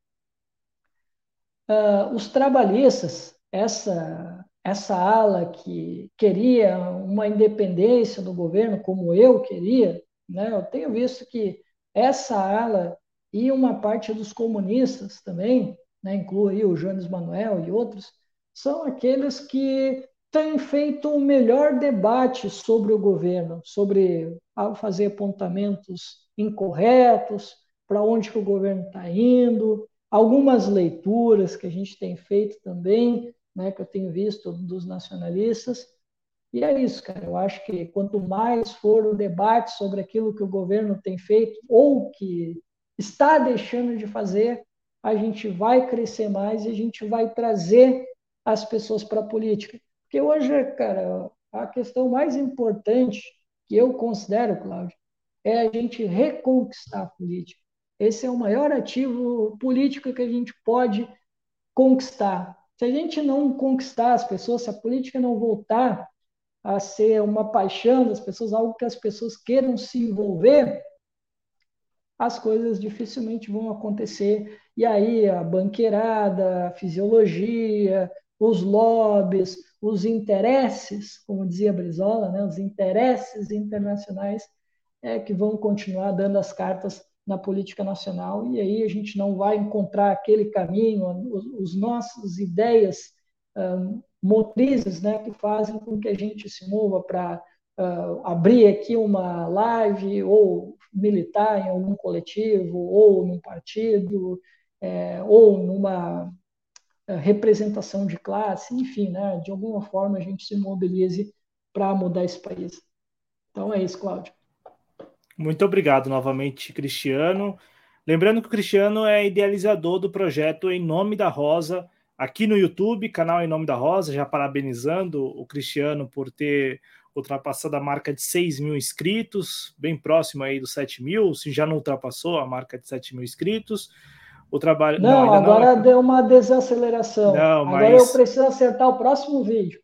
uh, os trabalhistas, essa essa ala que queria uma independência do governo, como eu queria, né, eu tenho visto que essa ala e uma parte dos comunistas também, né, inclui o Jones Manuel e outros, são aqueles que têm feito o um melhor debate sobre o governo, sobre fazer apontamentos incorretos, para onde que o governo está indo, algumas leituras que a gente tem feito também né, que eu tenho visto dos nacionalistas. E é isso, cara. Eu acho que quanto mais for o debate sobre aquilo que o governo tem feito ou que está deixando de fazer, a gente vai crescer mais e a gente vai trazer as pessoas para a política. Porque hoje, cara, a questão mais importante que eu considero, Cláudio, é a gente reconquistar a política. Esse é o maior ativo político que a gente pode conquistar. Se a gente não conquistar as pessoas, se a política não voltar a ser uma paixão das pessoas, algo que as pessoas queiram se envolver, as coisas dificilmente vão acontecer. E aí a banqueirada, a fisiologia, os lobbies, os interesses, como dizia Brizola, né, os interesses internacionais é que vão continuar dando as cartas na política nacional e aí a gente não vai encontrar aquele caminho, os, os nossas ideias motrizes, né, que fazem com que a gente se mova para uh, abrir aqui uma live ou militar em algum coletivo ou num partido é, ou numa representação de classe, enfim, né, de alguma forma a gente se mobilize para mudar esse país. Então é isso, Cláudio. Muito obrigado novamente, Cristiano. Lembrando que o Cristiano é idealizador do projeto Em Nome da Rosa, aqui no YouTube, canal Em Nome da Rosa, já parabenizando o Cristiano por ter ultrapassado a marca de 6 mil inscritos, bem próximo aí dos 7 mil, se já não ultrapassou a marca de 7 mil inscritos. O trabalho. Não, não agora não... deu uma desaceleração. Não, agora mas... eu preciso acertar o próximo vídeo.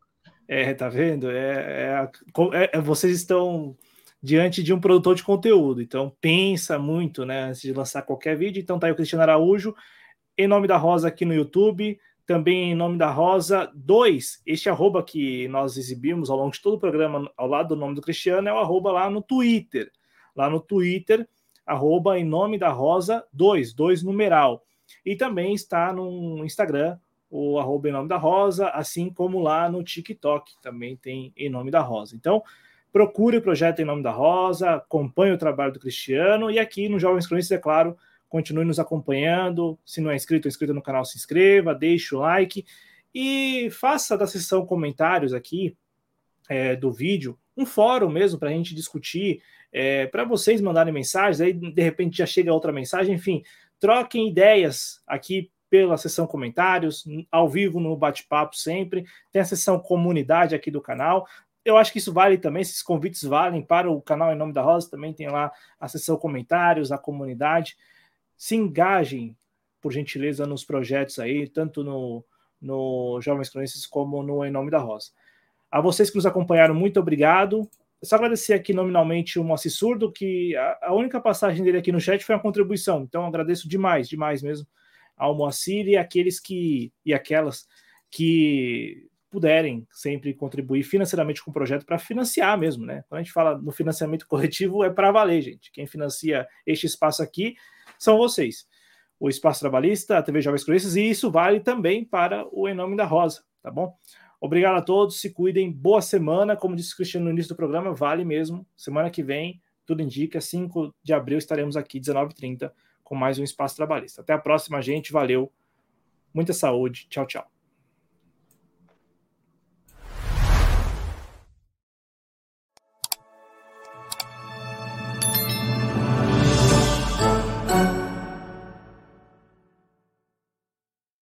É, tá vendo? É, é, é vocês estão diante de um produtor de conteúdo. Então, pensa muito né, antes de lançar qualquer vídeo. Então, tá aí o Cristiano Araújo, em nome da Rosa aqui no YouTube, também em nome da Rosa 2. Este arroba que nós exibimos ao longo de todo o programa, ao lado do nome do Cristiano, é o arroba lá no Twitter. Lá no Twitter, arroba em nome da Rosa 2, 2 numeral. E também está no Instagram, o arroba em nome da Rosa, assim como lá no TikTok, também tem em nome da Rosa. Então, procure o projeto Em Nome da Rosa, acompanhe o trabalho do Cristiano e aqui no Jovens Cronistas, é claro, continue nos acompanhando. Se não é inscrito ou inscrito no canal, se inscreva, deixe o like e faça da sessão comentários aqui é, do vídeo um fórum mesmo para a gente discutir, é, para vocês mandarem mensagens, aí de repente já chega outra mensagem, enfim, troquem ideias aqui pela sessão comentários, ao vivo no bate-papo sempre. Tem a sessão comunidade aqui do canal eu acho que isso vale também, esses convites valem para o canal Em Nome da Rosa, também tem lá a sessão comentários, a comunidade. Se engajem, por gentileza, nos projetos aí, tanto no, no Jovens Cronistas como no Em Nome da Rosa. A vocês que nos acompanharam, muito obrigado. Só agradecer aqui nominalmente o Moacir Surdo, que a, a, única passagem dele aqui no chat foi uma contribuição. Então agradeço demais, demais mesmo ao Moacir e aqueles que e aquelas que puderem sempre contribuir financeiramente com o projeto para financiar mesmo, né? Quando a gente fala no financiamento [laughs] coletivo, é para valer, gente. Quem financia este espaço aqui são vocês. O Espaço Trabalhista, a TV Jovens Cronistas, e isso vale também para o Em Nome da Rosa, tá bom? Obrigado a todos, se cuidem, boa semana. Como disse o Cristiano no início do programa, vale mesmo. Semana que vem, tudo indica, 5 de abril estaremos aqui, 19h30, com mais um Espaço Trabalhista. Até a próxima, gente. Valeu. Muita saúde. Tchau, tchau.